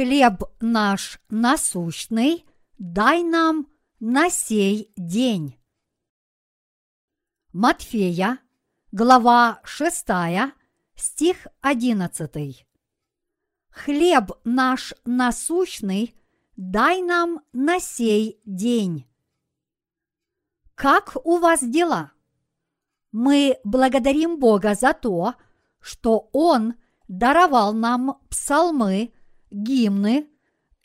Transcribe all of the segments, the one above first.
Хлеб наш насущный дай нам на сей день. Матфея, глава 6, стих 11. Хлеб наш насущный дай нам на сей день. Как у вас дела? Мы благодарим Бога за то, что Он даровал нам псалмы, гимны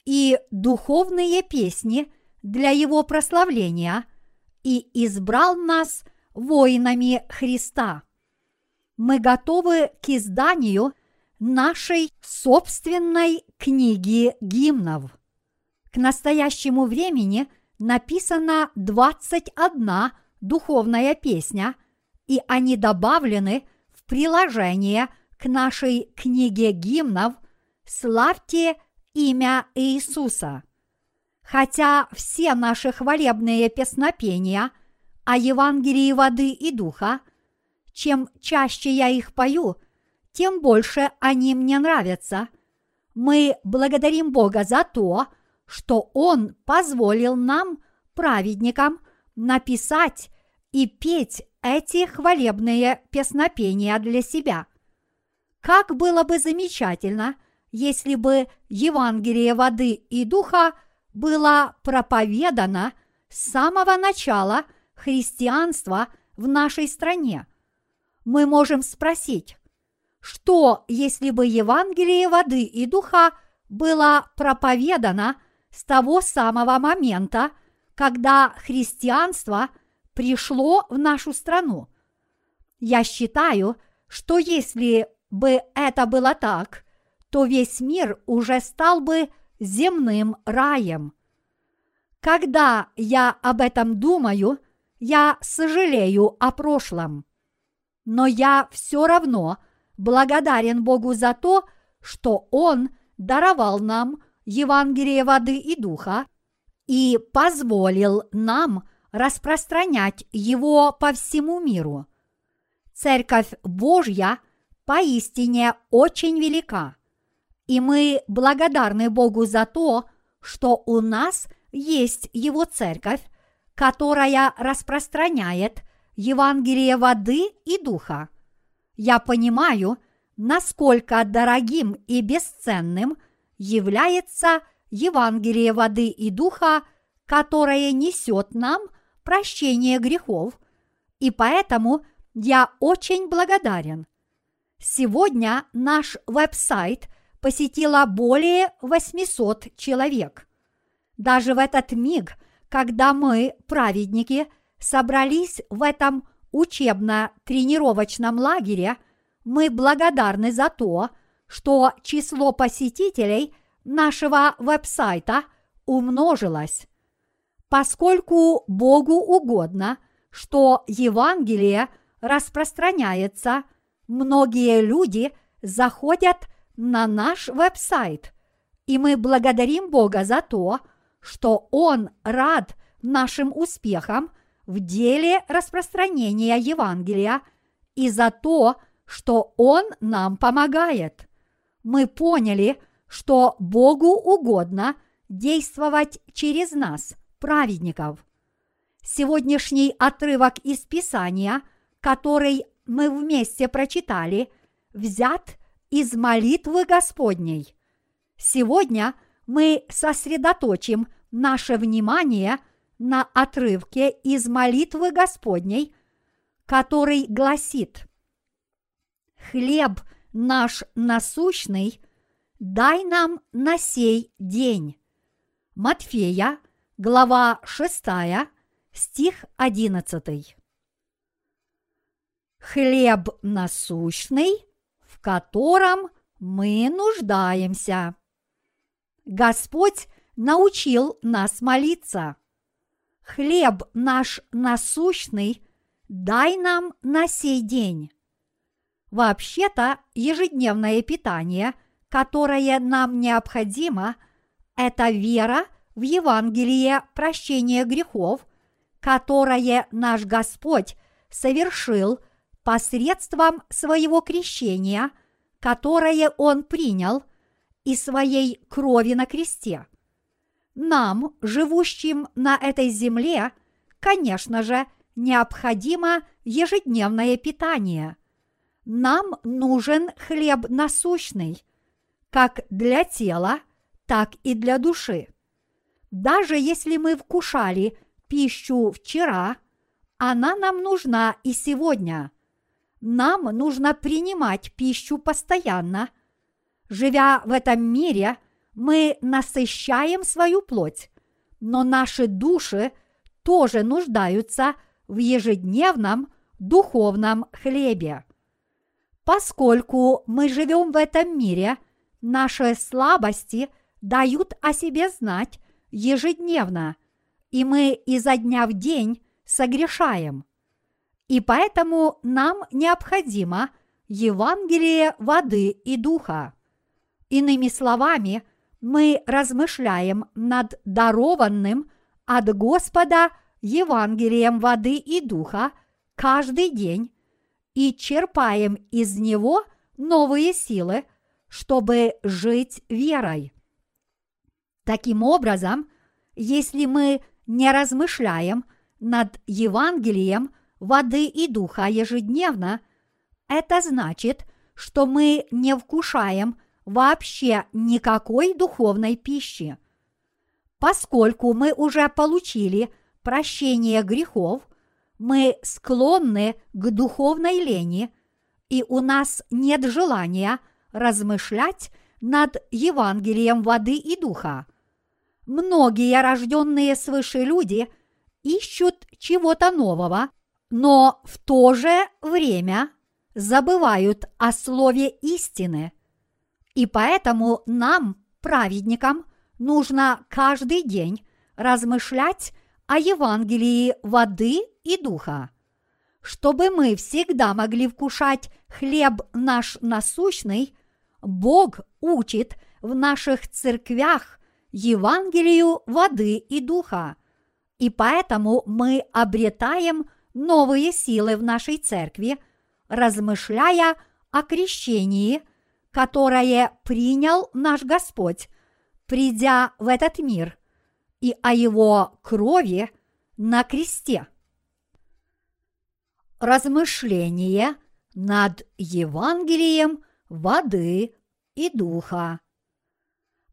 и духовные песни для Его прославления и избрал нас воинами Христа. Мы готовы к изданию нашей собственной книги гимнов. К настоящему времени написана 21 духовная песня, и они добавлены в приложение к нашей книге гимнов «Славьте имя Иисуса». Хотя все наши хвалебные песнопения о Евангелии воды и духа, чем чаще я их пою, тем больше они мне нравятся. Мы благодарим Бога за то, что Он позволил нам, праведникам, написать и петь эти хвалебные песнопения для себя. Как было бы замечательно, если бы Евангелие воды и духа было проповедано с самого начала христианства в нашей стране. Мы можем спросить, что если бы Евангелие воды и духа было проповедано с того самого момента, когда христианство пришло в нашу страну? Я считаю, что если бы это было так, то весь мир уже стал бы земным раем. Когда я об этом думаю, я сожалею о прошлом. Но я все равно благодарен Богу за то, что Он даровал нам Евангелие воды и духа и позволил нам распространять его по всему миру. Церковь Божья поистине очень велика. И мы благодарны Богу за то, что у нас есть Его церковь, которая распространяет Евангелие воды и духа. Я понимаю, насколько дорогим и бесценным является Евангелие воды и духа, которое несет нам прощение грехов, и поэтому я очень благодарен. Сегодня наш веб-сайт посетило более 800 человек. Даже в этот миг, когда мы, праведники, собрались в этом учебно-тренировочном лагере, мы благодарны за то, что число посетителей нашего веб-сайта умножилось. Поскольку Богу угодно, что Евангелие распространяется, многие люди заходят на наш веб-сайт, и мы благодарим Бога за то, что Он рад нашим успехам в деле распространения Евангелия и за то, что Он нам помогает. Мы поняли, что Богу угодно действовать через нас, праведников. Сегодняшний отрывок из Писания, который мы вместе прочитали, взят из молитвы Господней. Сегодня мы сосредоточим наше внимание на отрывке из молитвы Господней, который гласит «Хлеб наш насущный дай нам на сей день». Матфея, глава 6, стих 11. Хлеб насущный котором мы нуждаемся. Господь научил нас молиться. Хлеб наш насущный дай нам на сей день. Вообще-то ежедневное питание, которое нам необходимо, это вера в Евангелие прощения грехов, которое наш Господь совершил – посредством своего крещения, которое он принял, и своей крови на кресте. Нам, живущим на этой земле, конечно же, необходимо ежедневное питание. Нам нужен хлеб насущный, как для тела, так и для души. Даже если мы вкушали пищу вчера, она нам нужна и сегодня. Нам нужно принимать пищу постоянно. Живя в этом мире, мы насыщаем свою плоть, но наши души тоже нуждаются в ежедневном духовном хлебе. Поскольку мы живем в этом мире, наши слабости дают о себе знать ежедневно, и мы изо дня в день согрешаем. И поэтому нам необходимо Евангелие воды и духа. Иными словами, мы размышляем над дарованным от Господа Евангелием воды и духа каждый день и черпаем из него новые силы, чтобы жить верой. Таким образом, если мы не размышляем над Евангелием воды и духа ежедневно, это значит, что мы не вкушаем вообще никакой духовной пищи. Поскольку мы уже получили прощение грехов, мы склонны к духовной лени, и у нас нет желания размышлять над Евангелием воды и духа. Многие рожденные свыше люди ищут чего-то нового, но в то же время забывают о слове истины. И поэтому нам, праведникам, нужно каждый день размышлять о Евангелии воды и духа, чтобы мы всегда могли вкушать хлеб наш насущный, Бог учит в наших церквях Евангелию воды и духа, и поэтому мы обретаем новые силы в нашей церкви, размышляя о крещении, которое принял наш Господь, придя в этот мир, и о его крови на кресте. Размышление над Евангелием воды и духа.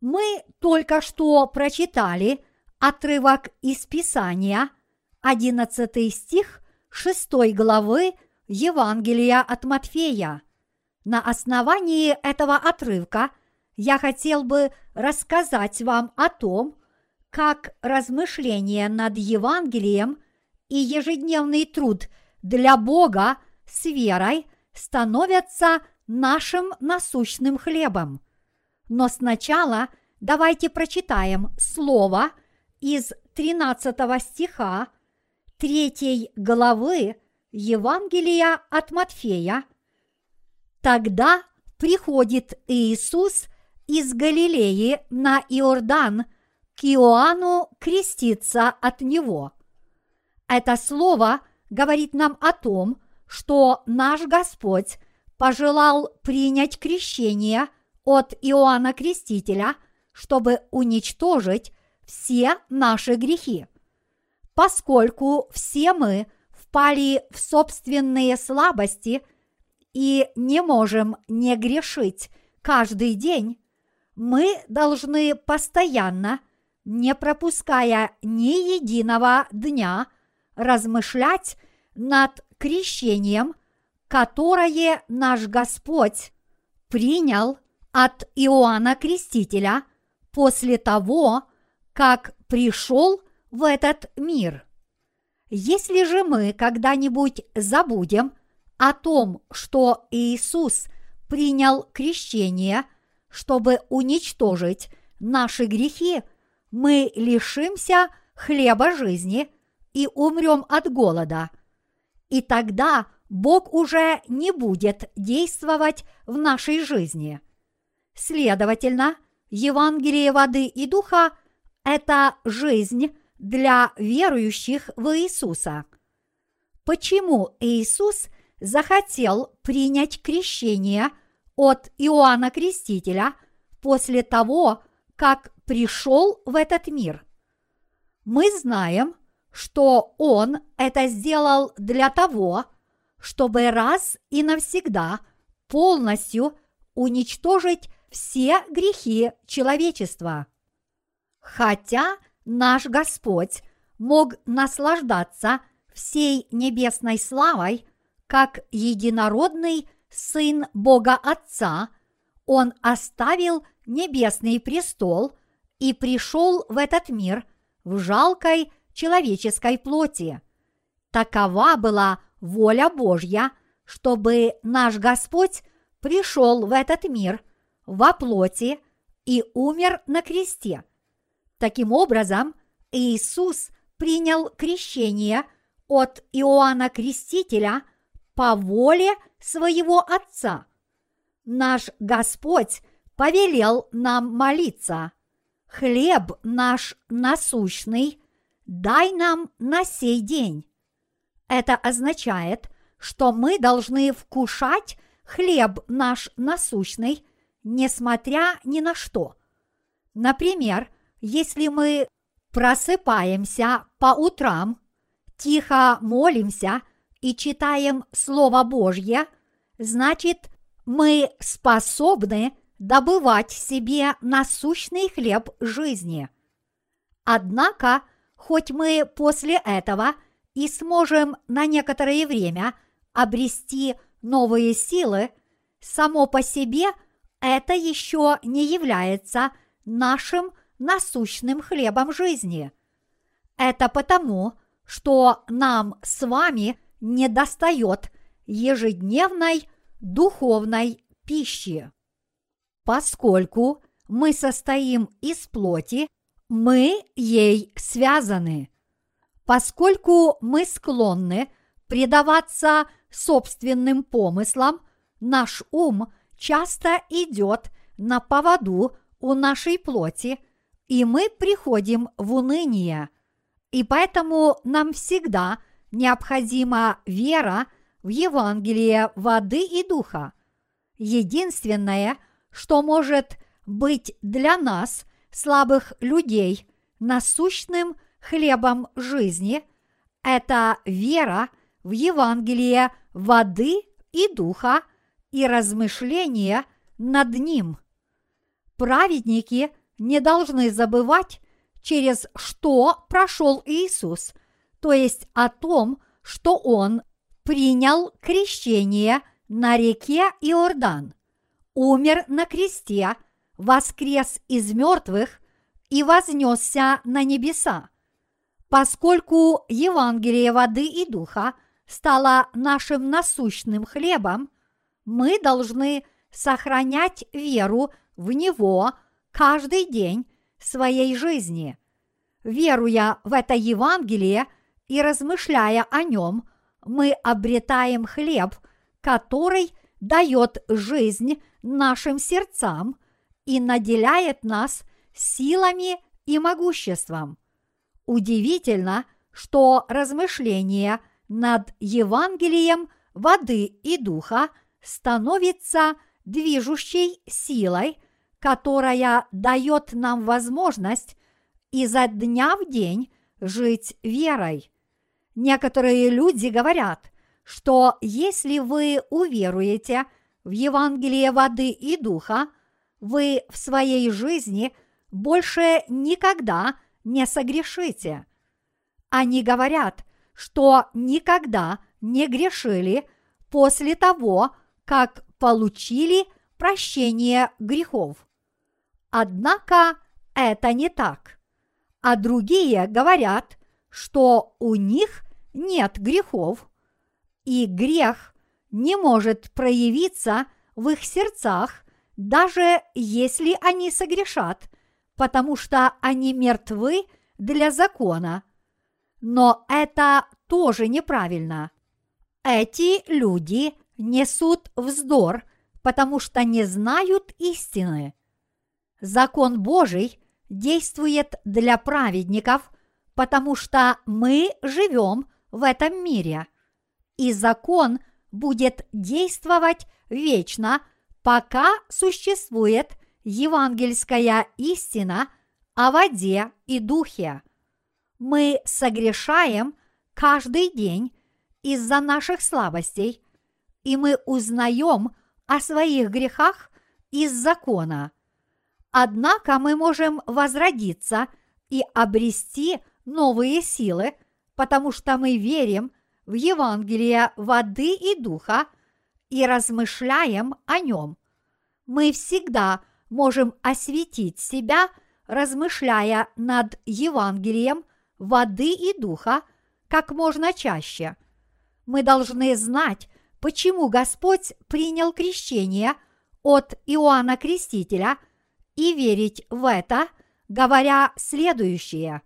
Мы только что прочитали отрывок из Писания, 11 стих 6 главы Евангелия от Матфея. На основании этого отрывка я хотел бы рассказать вам о том, как размышление над Евангелием и ежедневный труд для Бога с верой становятся нашим насущным хлебом. Но сначала давайте прочитаем слово из 13 стиха 3 главы Евангелия от Матфея. Тогда приходит Иисус из Галилеи на Иордан к Иоанну креститься от него. Это слово говорит нам о том, что наш Господь пожелал принять крещение от Иоанна Крестителя, чтобы уничтожить все наши грехи. Поскольку все мы впали в собственные слабости и не можем не грешить каждый день, мы должны постоянно, не пропуская ни единого дня, размышлять над крещением – которое наш Господь принял от Иоанна Крестителя после того, как пришел в этот мир. Если же мы когда-нибудь забудем о том, что Иисус принял крещение, чтобы уничтожить наши грехи, мы лишимся хлеба жизни и умрем от голода. И тогда Бог уже не будет действовать в нашей жизни. Следовательно, Евангелие воды и духа – это жизнь для верующих в Иисуса. Почему Иисус захотел принять крещение от Иоанна Крестителя после того, как пришел в этот мир. Мы знаем, что Он это сделал для того, чтобы раз и навсегда полностью уничтожить все грехи человечества. Хотя наш Господь мог наслаждаться всей небесной славой, как единородный Сын Бога Отца, Он оставил небесный престол и пришел в этот мир в жалкой человеческой плоти. Такова была воля Божья, чтобы наш Господь пришел в этот мир во плоти и умер на кресте. Таким образом, Иисус принял крещение от Иоанна Крестителя по воле своего Отца. Наш Господь повелел нам молиться. Хлеб наш насущный дай нам на сей день. Это означает, что мы должны вкушать хлеб наш насущный, несмотря ни на что. Например, если мы просыпаемся по утрам, тихо молимся и читаем Слово Божье, значит, мы способны добывать себе насущный хлеб жизни. Однако, хоть мы после этого и сможем на некоторое время обрести новые силы, само по себе это еще не является нашим насущным хлебом жизни. Это потому, что нам с вами не достает ежедневной духовной пищи. Поскольку мы состоим из плоти, мы ей связаны. Поскольку мы склонны предаваться собственным помыслам, наш ум часто идет на поводу у нашей плоти, и мы приходим в уныние. И поэтому нам всегда необходима вера в Евангелие воды и духа. Единственное – что может быть для нас, слабых людей, насущным хлебом жизни, это вера в Евангелие воды и духа и размышление над ним. Праведники не должны забывать, через что прошел Иисус, то есть о том, что Он принял крещение на реке Иордан умер на кресте, воскрес из мертвых и вознесся на небеса. Поскольку Евангелие воды и духа стало нашим насущным хлебом, мы должны сохранять веру в него каждый день своей жизни. Веруя в это Евангелие и размышляя о нем, мы обретаем хлеб, который дает жизнь нашим сердцам и наделяет нас силами и могуществом. Удивительно, что размышление над Евангелием воды и духа становится движущей силой, которая дает нам возможность изо дня в день жить верой. Некоторые люди говорят, что если вы уверуете – в Евангелие воды и духа, вы в своей жизни больше никогда не согрешите. Они говорят, что никогда не грешили после того, как получили прощение грехов. Однако это не так. А другие говорят, что у них нет грехов, и грех не может проявиться в их сердцах, даже если они согрешат, потому что они мертвы для закона. Но это тоже неправильно. Эти люди несут вздор, потому что не знают истины. Закон Божий действует для праведников, потому что мы живем в этом мире. И закон – будет действовать вечно, пока существует евангельская истина о воде и духе. Мы согрешаем каждый день из-за наших слабостей, и мы узнаем о своих грехах из закона. Однако мы можем возродиться и обрести новые силы, потому что мы верим в Евангелие воды и духа и размышляем о нем. Мы всегда можем осветить себя, размышляя над Евангелием воды и духа как можно чаще. Мы должны знать, почему Господь принял крещение от Иоанна Крестителя и верить в это, говоря следующее.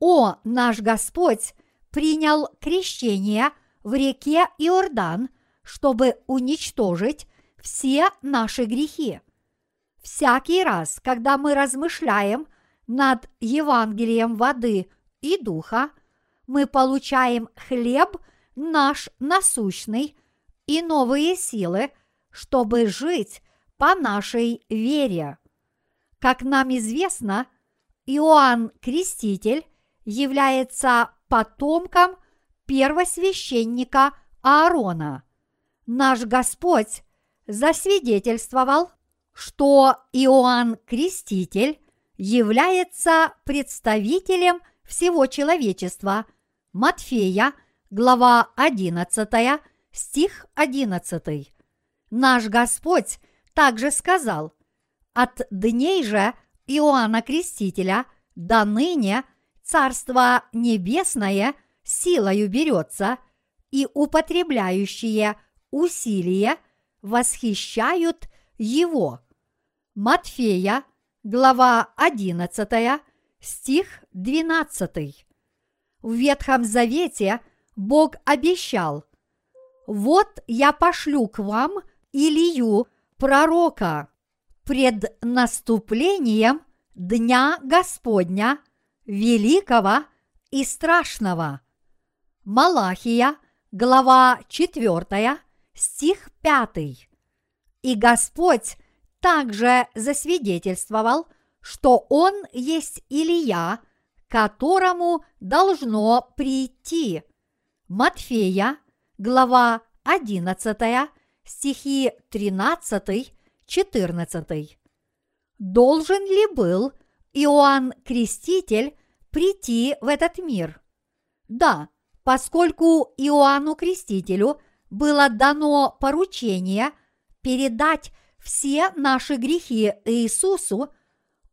«О, наш Господь принял крещение в реке Иордан, чтобы уничтожить все наши грехи. Всякий раз, когда мы размышляем над Евангелием воды и духа, мы получаем хлеб наш насущный и новые силы, чтобы жить по нашей вере. Как нам известно, Иоанн Креститель является потомком первосвященника Аарона. Наш Господь засвидетельствовал, что Иоанн Креститель является представителем всего человечества. Матфея, глава 11, стих 11. Наш Господь также сказал, от дней же Иоанна Крестителя до ныне Царство Небесное силою берется, и употребляющие усилия восхищают его. Матфея, глава 11, стих 12. В Ветхом Завете Бог обещал, «Вот я пошлю к вам Илью, пророка, пред наступлением Дня Господня, великого и страшного». Малахия, глава 4, стих 5. И Господь также засвидетельствовал, что Он есть Илия, которому должно прийти. Матфея, глава 11, стихи 13-14. Должен ли был Иоанн Креститель прийти в этот мир? Да, поскольку Иоанну Крестителю было дано поручение передать все наши грехи Иисусу,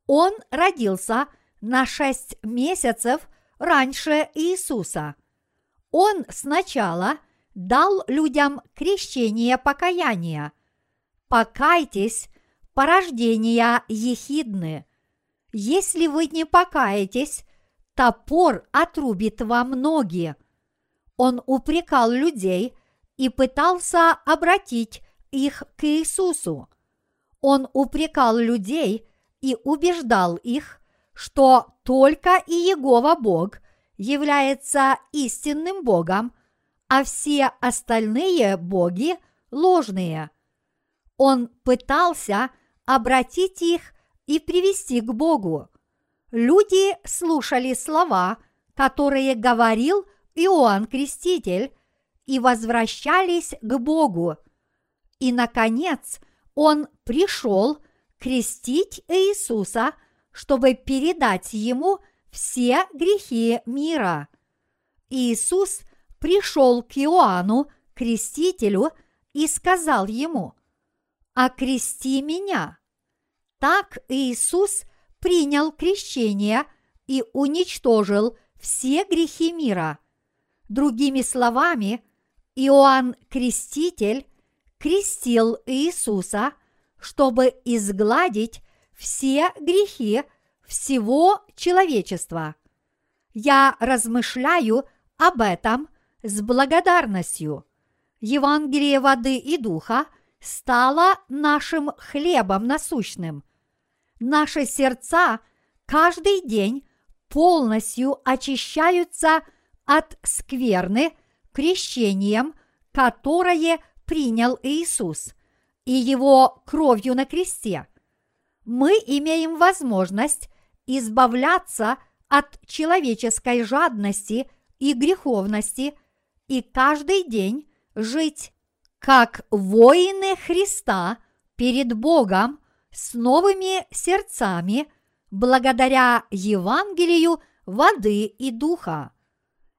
он родился на шесть месяцев раньше Иисуса. Он сначала дал людям крещение покаяния. Покайтесь, порождения ехидны. Если вы не покаетесь, топор отрубит вам ноги. Он упрекал людей и пытался обратить их к Иисусу. Он упрекал людей и убеждал их, что только Иегова Бог является истинным Богом, а все остальные боги ложные. Он пытался обратить их и привести к Богу. Люди слушали слова, которые говорил Иоанн Креститель, и возвращались к Богу. И, наконец, он пришел крестить Иисуса, чтобы передать ему все грехи мира. Иисус пришел к Иоанну, крестителю, и сказал ему, «Окрести меня». Так Иисус принял крещение и уничтожил все грехи мира. Другими словами, Иоанн Креститель крестил Иисуса, чтобы изгладить все грехи всего человечества. Я размышляю об этом с благодарностью. Евангелие воды и духа стало нашим хлебом насущным. Наши сердца каждый день полностью очищаются от скверны крещением, которое принял Иисус, и его кровью на кресте. мы имеем возможность избавляться от человеческой жадности и греховности и каждый день жить как воины Христа перед Богом с новыми сердцами благодаря Евангелию воды и духа.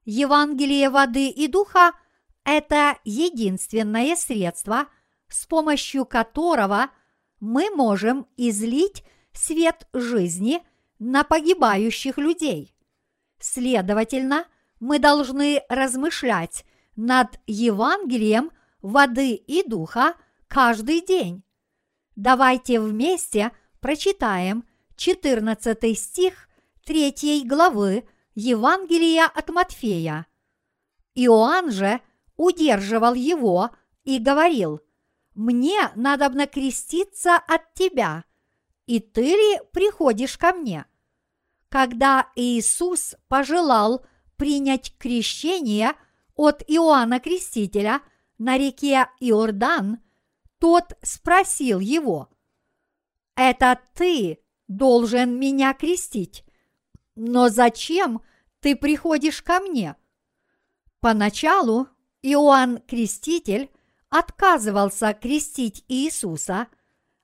Евангелие воды и духа – это единственное средство, с помощью которого мы можем излить свет жизни на погибающих людей. Следовательно, мы должны размышлять над Евангелием воды и духа каждый день. Давайте вместе прочитаем 14 стих 3 главы Евангелия от Матфея. Иоанн же удерживал его и говорил, «Мне надо креститься от тебя, и ты ли приходишь ко мне?» Когда Иисус пожелал принять крещение от Иоанна Крестителя на реке Иордан, тот спросил его, «Это ты должен меня крестить, но зачем ты приходишь ко мне? Поначалу Иоанн Креститель отказывался крестить Иисуса,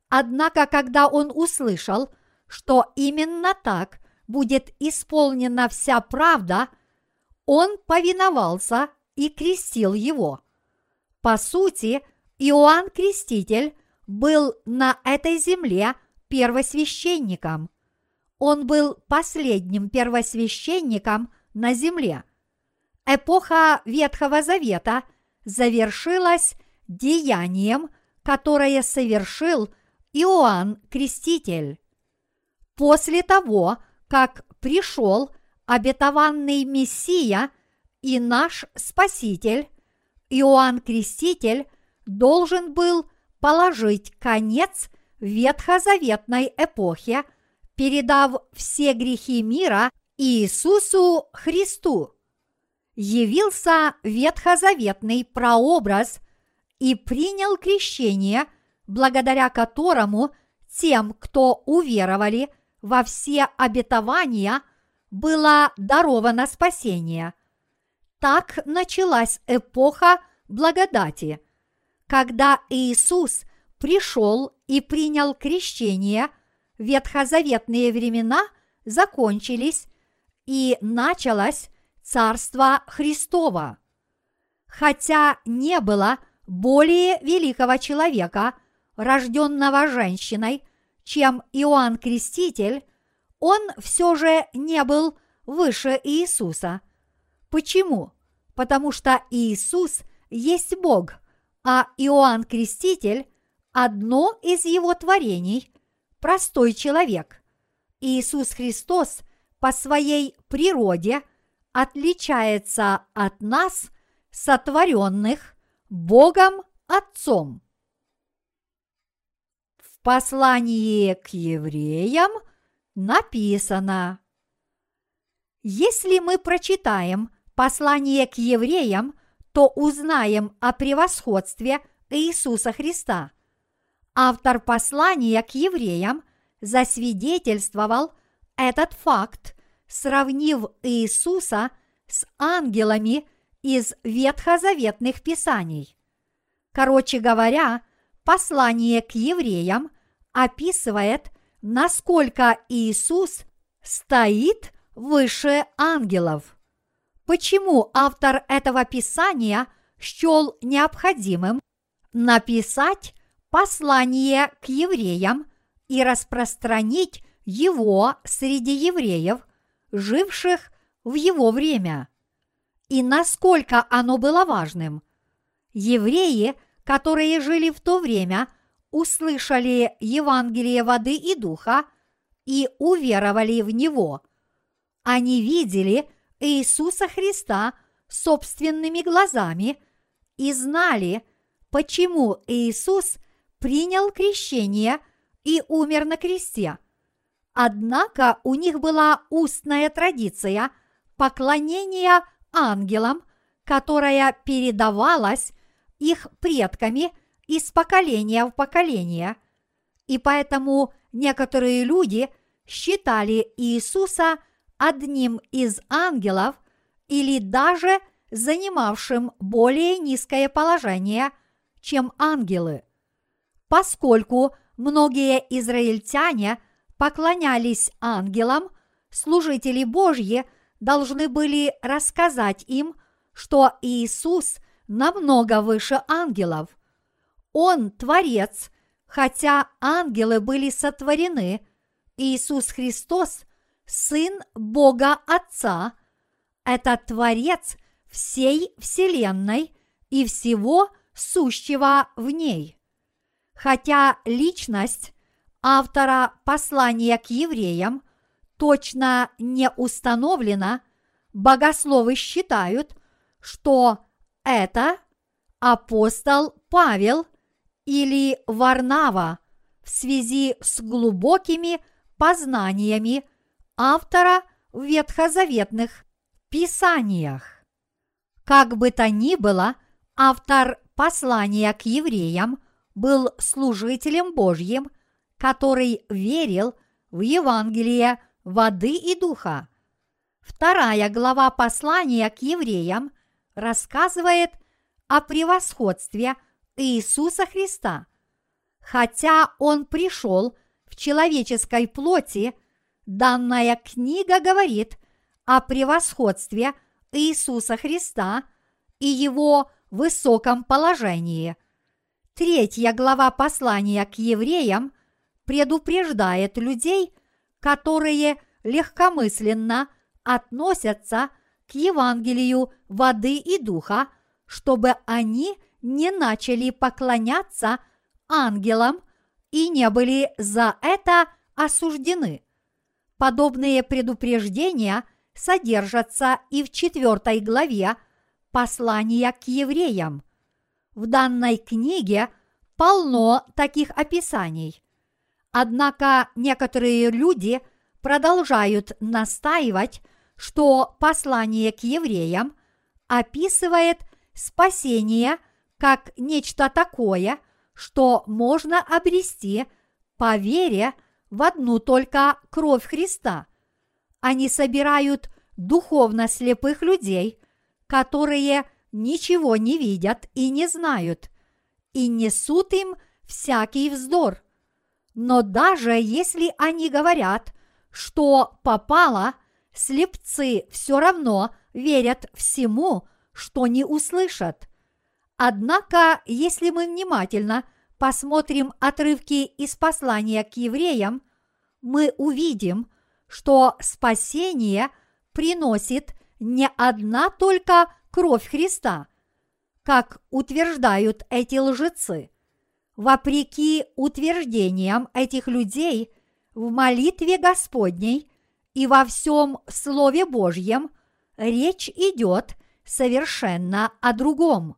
однако когда он услышал, что именно так будет исполнена вся правда, он повиновался и крестил его. По сути, Иоанн Креститель был на этой земле первосвященником – он был последним первосвященником на земле. Эпоха Ветхого Завета завершилась деянием, которое совершил Иоанн Креститель. После того, как пришел обетованный Мессия и наш Спаситель, Иоанн Креститель должен был положить конец ветхозаветной эпохе – передав все грехи мира Иисусу Христу. Явился ветхозаветный прообраз и принял крещение, благодаря которому тем, кто уверовали во все обетования, было даровано спасение. Так началась эпоха благодати, когда Иисус пришел и принял крещение – ветхозаветные времена закончились и началось Царство Христово. Хотя не было более великого человека, рожденного женщиной, чем Иоанн Креститель, он все же не был выше Иисуса. Почему? Потому что Иисус есть Бог, а Иоанн Креститель – одно из его творений, простой человек. Иисус Христос по своей природе отличается от нас, сотворенных Богом Отцом. В послании к евреям написано, если мы прочитаем послание к евреям, то узнаем о превосходстве Иисуса Христа – Автор послания к евреям засвидетельствовал этот факт, сравнив Иисуса с ангелами из ветхозаветных писаний. Короче говоря, послание к евреям описывает, насколько Иисус стоит выше ангелов. Почему автор этого писания счел необходимым написать послание к евреям и распространить его среди евреев, живших в его время. И насколько оно было важным. Евреи, которые жили в то время, услышали Евангелие воды и духа и уверовали в него. Они видели Иисуса Христа собственными глазами и знали, почему Иисус принял крещение и умер на кресте. Однако у них была устная традиция поклонения ангелам, которая передавалась их предками из поколения в поколение. И поэтому некоторые люди считали Иисуса одним из ангелов или даже занимавшим более низкое положение, чем ангелы. Поскольку многие израильтяне поклонялись ангелам, служители Божьи должны были рассказать им, что Иисус намного выше ангелов. Он творец, хотя ангелы были сотворены, Иисус Христос – Сын Бога Отца, это Творец всей Вселенной и всего сущего в ней. Хотя личность автора послания к евреям точно не установлена, богословы считают, что это апостол Павел или Варнава в связи с глубокими познаниями автора в ветхозаветных писаниях. Как бы то ни было, автор послания к евреям был служителем Божьим, который верил в Евангелие воды и духа. Вторая глава послания к евреям рассказывает о превосходстве Иисуса Христа. Хотя Он пришел в человеческой плоти, данная книга говорит о превосходстве Иисуса Христа и Его высоком положении. Третья глава послания к евреям предупреждает людей, которые легкомысленно относятся к Евангелию воды и духа, чтобы они не начали поклоняться ангелам и не были за это осуждены. Подобные предупреждения содержатся и в четвертой главе послания к евреям. В данной книге полно таких описаний. Однако некоторые люди продолжают настаивать, что послание к евреям описывает спасение как нечто такое, что можно обрести по вере в одну только кровь Христа. Они собирают духовно слепых людей, которые ничего не видят и не знают, и несут им всякий вздор. Но даже если они говорят, что попало, слепцы все равно верят всему, что не услышат. Однако, если мы внимательно посмотрим отрывки из послания к евреям, мы увидим, что спасение приносит не одна только кровь Христа, как утверждают эти лжецы. Вопреки утверждениям этих людей в молитве Господней и во всем Слове Божьем речь идет совершенно о другом.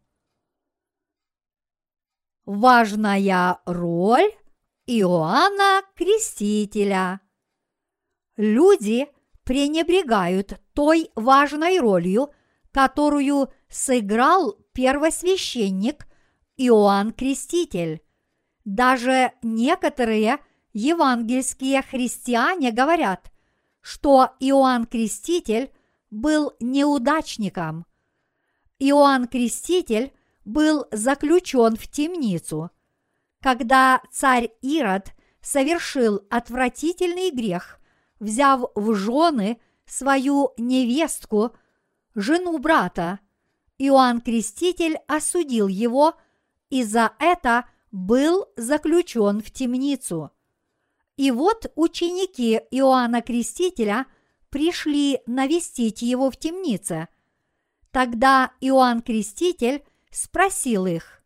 Важная роль Иоанна Крестителя. Люди пренебрегают той важной ролью, которую сыграл первосвященник Иоанн Креститель. Даже некоторые евангельские христиане говорят, что Иоанн Креститель был неудачником. Иоанн Креститель был заключен в темницу. Когда царь Ирод совершил отвратительный грех, взяв в жены свою невестку, жену брата, Иоанн Креститель осудил его и за это был заключен в темницу. И вот ученики Иоанна Крестителя пришли навестить его в темнице. Тогда Иоанн Креститель спросил их,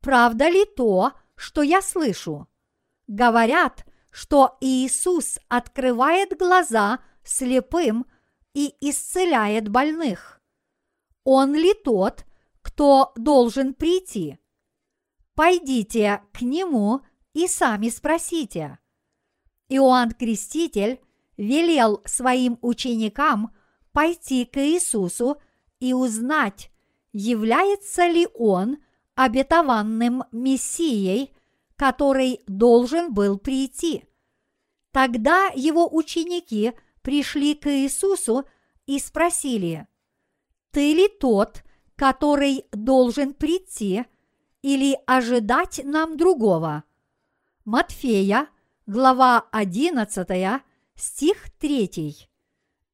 «Правда ли то, что я слышу?» Говорят, что Иисус открывает глаза слепым и исцеляет больных. Он ли тот, кто должен прийти? Пойдите к нему и сами спросите. Иоанн Креститель велел своим ученикам пойти к Иисусу и узнать, является ли он обетованным Мессией, который должен был прийти. Тогда его ученики пришли к Иисусу и спросили, «Ты ли тот, который должен прийти, или ожидать нам другого?» Матфея, глава 11, стих 3.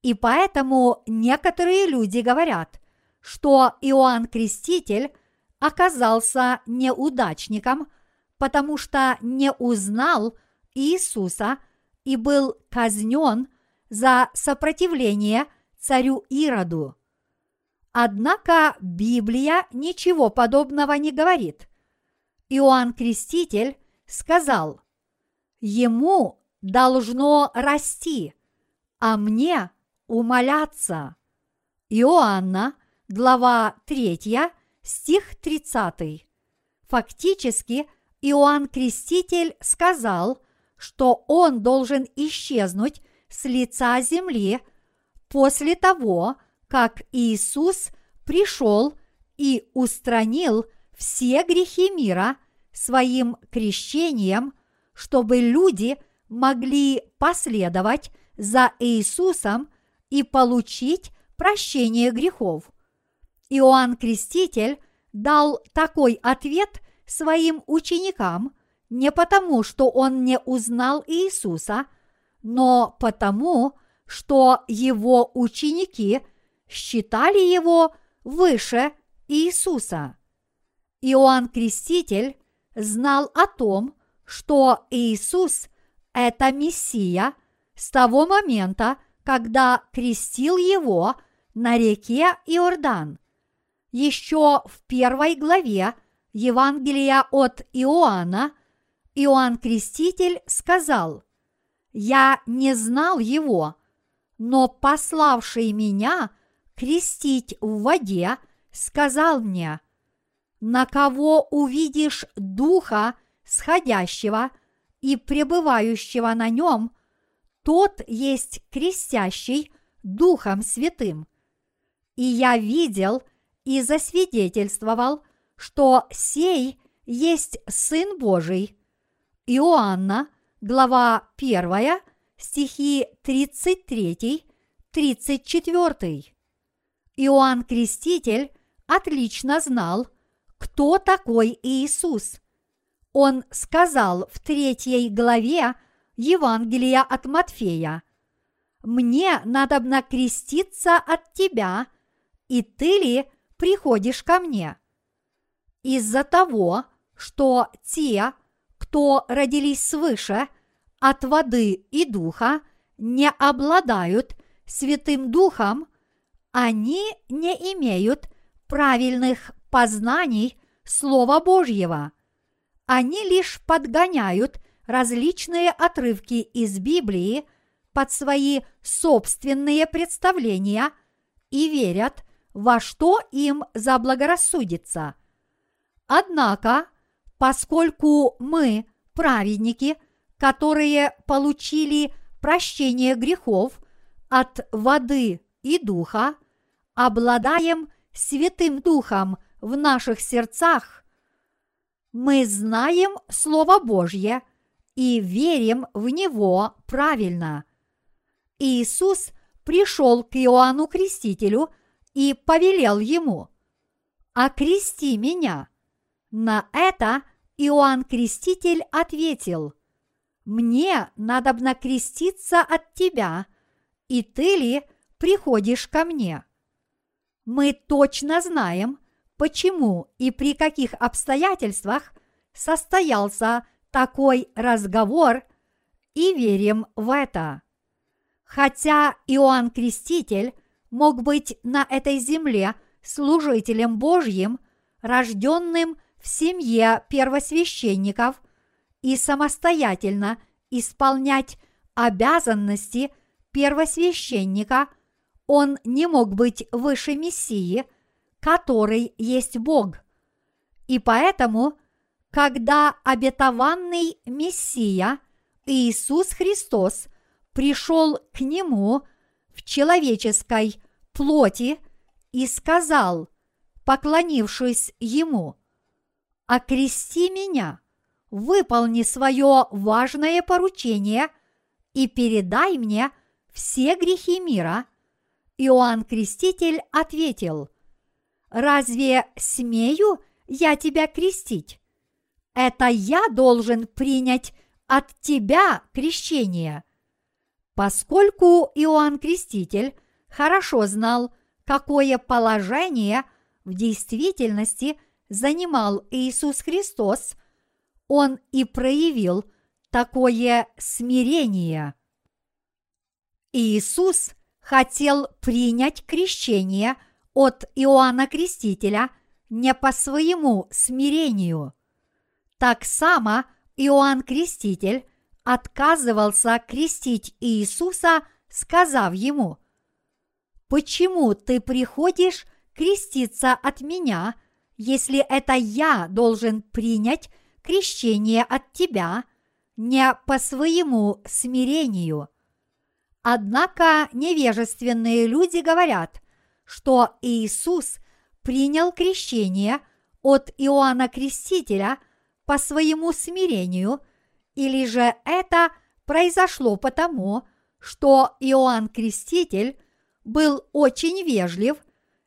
И поэтому некоторые люди говорят, что Иоанн Креститель оказался неудачником, потому что не узнал Иисуса и был казнен за сопротивление царю Ироду. Однако Библия ничего подобного не говорит. Иоанн Креститель сказал, «Ему должно расти, а мне умоляться». Иоанна, глава 3, стих 30. Фактически Иоанн Креститель сказал, что он должен исчезнуть с лица земли после того, как Иисус пришел и устранил все грехи мира своим крещением, чтобы люди могли последовать за Иисусом и получить прощение грехов. Иоанн Креститель дал такой ответ своим ученикам не потому, что он не узнал Иисуса, но потому, что его ученики считали его выше Иисуса. Иоанн Креститель знал о том, что Иисус – это Мессия с того момента, когда крестил его на реке Иордан еще в первой главе Евангелия от Иоанна Иоанн Креститель сказал, «Я не знал его, но пославший меня крестить в воде сказал мне, на кого увидишь духа сходящего и пребывающего на нем, тот есть крестящий Духом Святым. И я видел и засвидетельствовал, что сей есть Сын Божий. Иоанна, глава 1, стихи 33-34. Иоанн Креститель отлично знал, кто такой Иисус. Он сказал в третьей главе Евангелия от Матфея, «Мне надобно креститься от тебя, и ты ли приходишь ко мне. Из-за того, что те, кто родились свыше от воды и духа, не обладают Святым Духом, они не имеют правильных познаний Слова Божьего. Они лишь подгоняют различные отрывки из Библии под свои собственные представления и верят, во что им заблагорассудится. Однако, поскольку мы праведники, которые получили прощение грехов от воды и духа, обладаем Святым Духом в наших сердцах, мы знаем Слово Божье и верим в него правильно. Иисус пришел к Иоанну Крестителю – и повелел ему «Окрести меня». На это Иоанн Креститель ответил «Мне надобно креститься от тебя, и ты ли приходишь ко мне?» Мы точно знаем, почему и при каких обстоятельствах состоялся такой разговор и верим в это. Хотя Иоанн Креститель мог быть на этой земле служителем Божьим, рожденным в семье первосвященников и самостоятельно исполнять обязанности первосвященника, он не мог быть выше Мессии, который есть Бог. И поэтому, когда обетованный Мессия Иисус Христос пришел к нему в человеческой плоти и сказал, поклонившись ему, «Окрести меня, выполни свое важное поручение и передай мне все грехи мира. Иоанн Креститель ответил, «Разве смею я тебя крестить? Это я должен принять от тебя крещение». Поскольку Иоанн Креститель хорошо знал, какое положение в действительности занимал Иисус Христос, он и проявил такое смирение. Иисус хотел принять крещение от Иоанна Крестителя не по своему смирению. Так само Иоанн Креститель отказывался крестить Иисуса, сказав ему, «Почему ты приходишь креститься от меня, если это я должен принять крещение от тебя не по своему смирению?» Однако невежественные люди говорят, что Иисус принял крещение от Иоанна Крестителя по своему смирению, или же это произошло потому, что Иоанн Креститель был очень вежлив,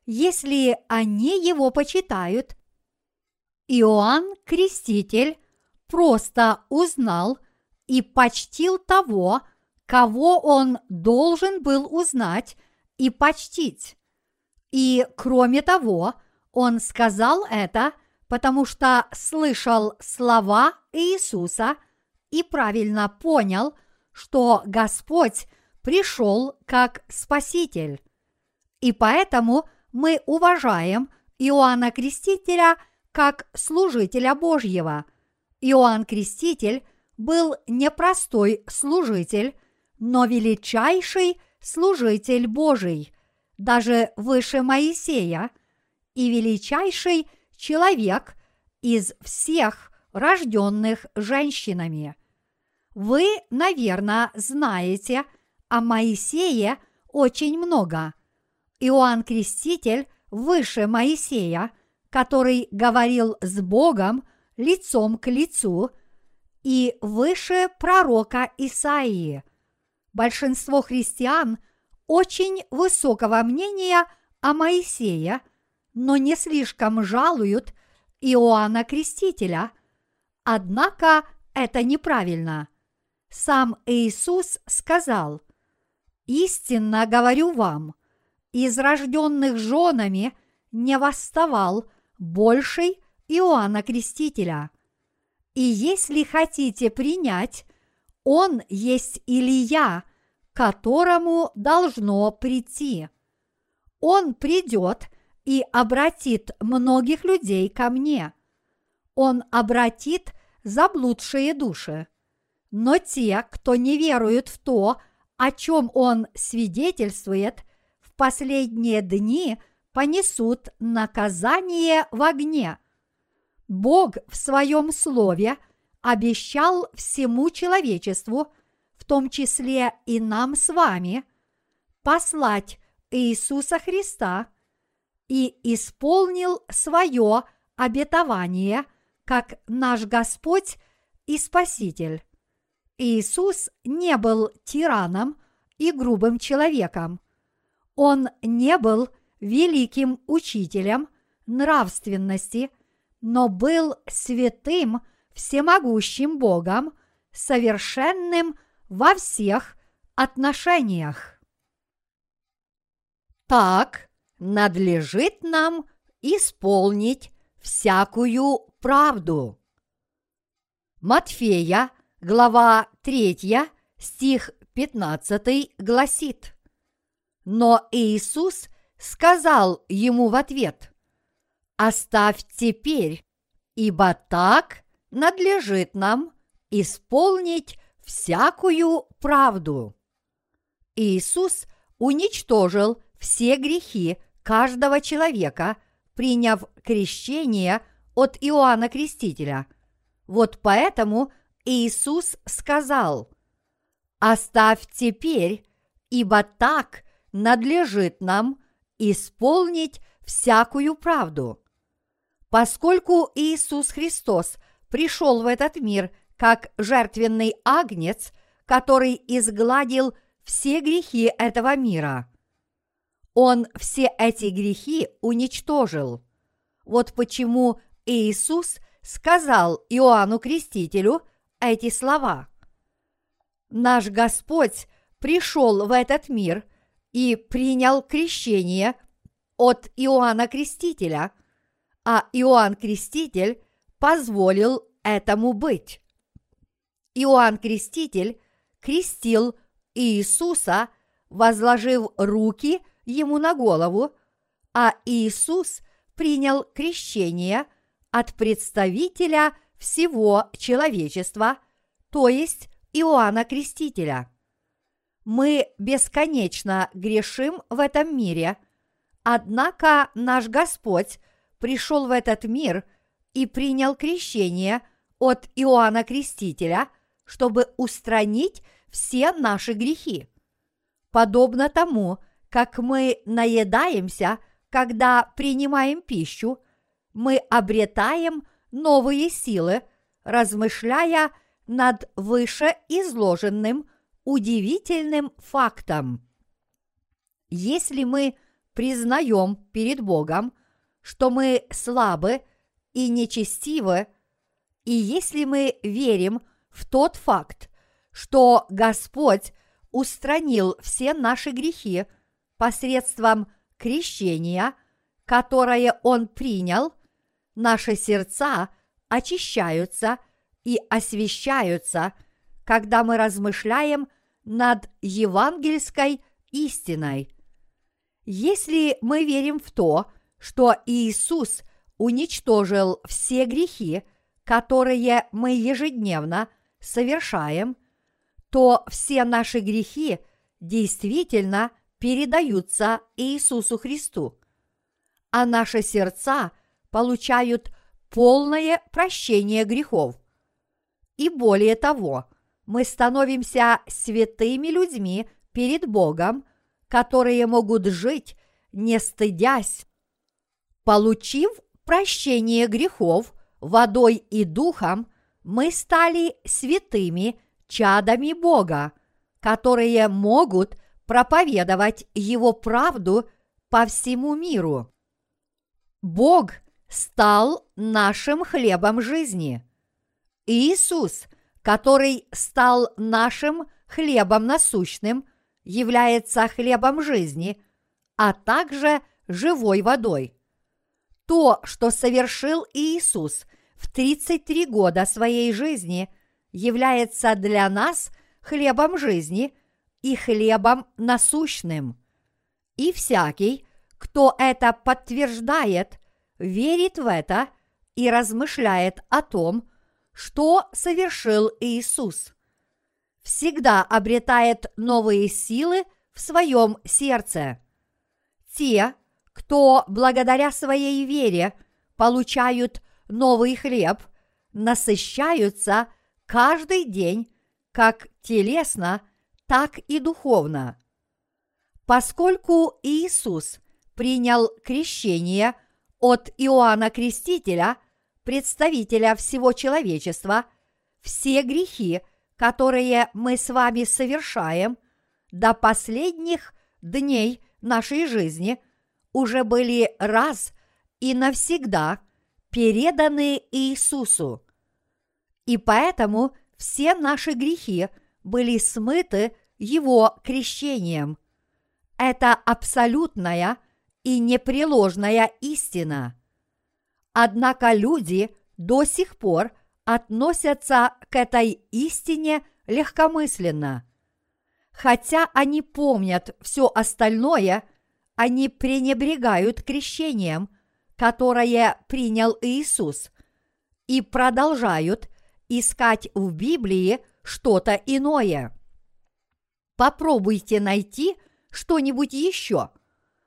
если они его почитают. Иоанн Креститель просто узнал и почтил того, кого он должен был узнать и почтить. И кроме того, он сказал это, потому что слышал слова Иисуса и правильно понял, что Господь пришел как Спаситель. И поэтому мы уважаем Иоанна Крестителя как служителя Божьего. Иоанн Креститель был непростой служитель, но величайший служитель Божий, даже выше Моисея, и величайший человек из всех рожденных женщинами. Вы, наверное, знаете о Моисее очень много. Иоанн Креститель выше Моисея, который говорил с Богом лицом к лицу, и выше пророка Исаии – большинство христиан очень высокого мнения о Моисее, но не слишком жалуют Иоанна Крестителя. Однако это неправильно. Сам Иисус сказал, «Истинно говорю вам, из рожденных женами не восставал больший Иоанна Крестителя. И если хотите принять он есть Илия, которому должно прийти. Он придет и обратит многих людей ко мне. Он обратит заблудшие души. Но те, кто не верует в то, о чем он свидетельствует, в последние дни понесут наказание в огне. Бог в своем слове – обещал всему человечеству, в том числе и нам с вами, послать Иисуса Христа и исполнил свое обетование как наш Господь и Спаситель. Иисус не был тираном и грубым человеком. Он не был великим учителем нравственности, но был святым – всемогущим Богом, совершенным во всех отношениях. Так надлежит нам исполнить всякую правду. Матфея, глава 3, стих 15 гласит Но Иисус сказал ему в ответ «Оставь теперь, ибо так надлежит нам исполнить всякую правду. Иисус уничтожил все грехи каждого человека, приняв крещение от Иоанна Крестителя. Вот поэтому Иисус сказал, «Оставь теперь, ибо так надлежит нам исполнить всякую правду». Поскольку Иисус Христос пришел в этот мир как жертвенный агнец, который изгладил все грехи этого мира. Он все эти грехи уничтожил. Вот почему Иисус сказал Иоанну Крестителю эти слова. Наш Господь пришел в этот мир и принял крещение от Иоанна Крестителя, а Иоанн Креститель позволил этому быть. Иоанн Креститель крестил Иисуса, возложив руки ему на голову, а Иисус принял крещение от представителя всего человечества, то есть Иоанна Крестителя. Мы бесконечно грешим в этом мире, однако наш Господь пришел в этот мир и принял крещение от Иоанна Крестителя, чтобы устранить все наши грехи. Подобно тому, как мы наедаемся, когда принимаем пищу, мы обретаем новые силы, размышляя над вышеизложенным удивительным фактом. Если мы признаем перед Богом, что мы слабы и нечестивы, и если мы верим в тот факт, что Господь устранил все наши грехи посредством крещения, которое Он принял, наши сердца очищаются и освещаются, когда мы размышляем над евангельской истиной. Если мы верим в то, что Иисус уничтожил все грехи, которые мы ежедневно совершаем – то все наши грехи действительно передаются Иисусу Христу, а наши сердца получают полное прощение грехов. И более того, мы становимся святыми людьми перед Богом, которые могут жить, не стыдясь. Получив прощение грехов водой и духом, мы стали святыми чадами Бога, которые могут проповедовать Его правду по всему миру. Бог стал нашим хлебом жизни. Иисус, который стал нашим хлебом насущным, является хлебом жизни, а также живой водой. То, что совершил Иисус в 33 года своей жизни – является для нас хлебом жизни и хлебом насущным. И всякий, кто это подтверждает, верит в это и размышляет о том, что совершил Иисус. Всегда обретает новые силы в своем сердце. Те, кто благодаря своей вере получают новый хлеб, насыщаются каждый день как телесно, так и духовно. Поскольку Иисус принял крещение от Иоанна Крестителя, представителя всего человечества, все грехи, которые мы с вами совершаем до последних дней нашей жизни, уже были раз и навсегда переданы Иисусу и поэтому все наши грехи были смыты Его крещением. Это абсолютная и непреложная истина. Однако люди до сих пор относятся к этой истине легкомысленно. Хотя они помнят все остальное, они пренебрегают крещением, которое принял Иисус, и продолжают искать в Библии что-то иное. Попробуйте найти что-нибудь еще.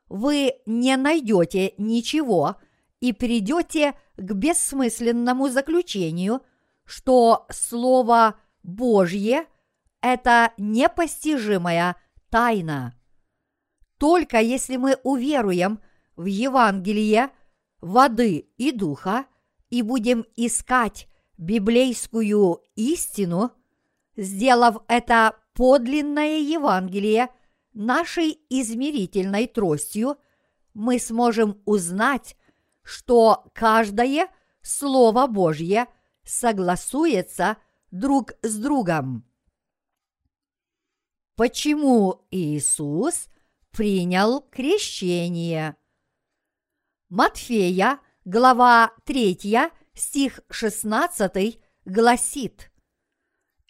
Вы не найдете ничего и придете к бессмысленному заключению, что Слово Божье – это непостижимая тайна. Только если мы уверуем в Евангелие воды и духа и будем искать библейскую истину, сделав это подлинное Евангелие нашей измерительной тростью, мы сможем узнать, что каждое Слово Божье согласуется друг с другом. Почему Иисус принял крещение? Матфея, глава 3, стих 16 гласит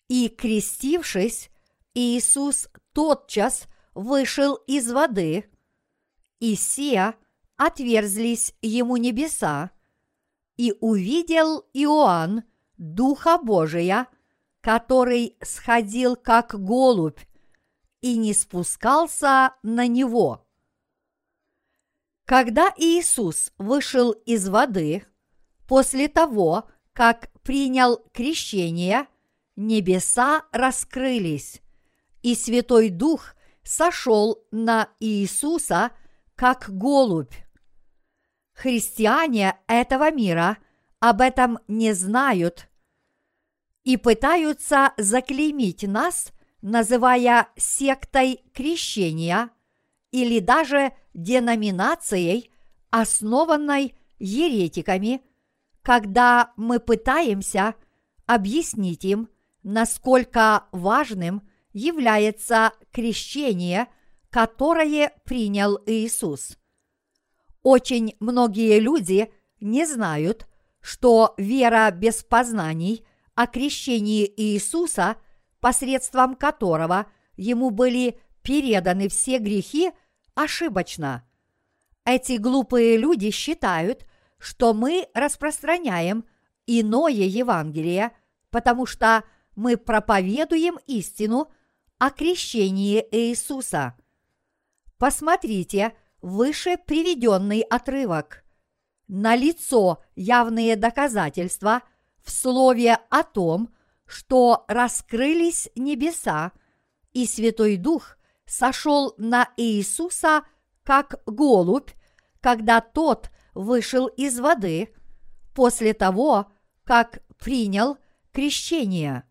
«И крестившись, Иисус тотчас вышел из воды, и сия отверзлись ему небеса, и увидел Иоанн Духа Божия, который сходил как голубь и не спускался на него. Когда Иисус вышел из воды, после того, как принял крещение, небеса раскрылись, и Святой Дух сошел на Иисуса как голубь. Христиане этого мира об этом не знают и пытаются заклеймить нас, называя сектой крещения или даже деноминацией, основанной еретиками, когда мы пытаемся объяснить им, насколько важным является крещение, которое принял Иисус. Очень многие люди не знают, что вера без познаний о крещении Иисуса, посредством которого ему были переданы все грехи, ошибочна. Эти глупые люди считают, что мы распространяем иное Евангелие, потому что мы проповедуем истину о крещении Иисуса. Посмотрите выше приведенный отрывок. На лицо явные доказательства в слове о том, что раскрылись небеса, и Святой Дух сошел на Иисуса как голубь, когда тот вышел из воды после того, как принял крещение.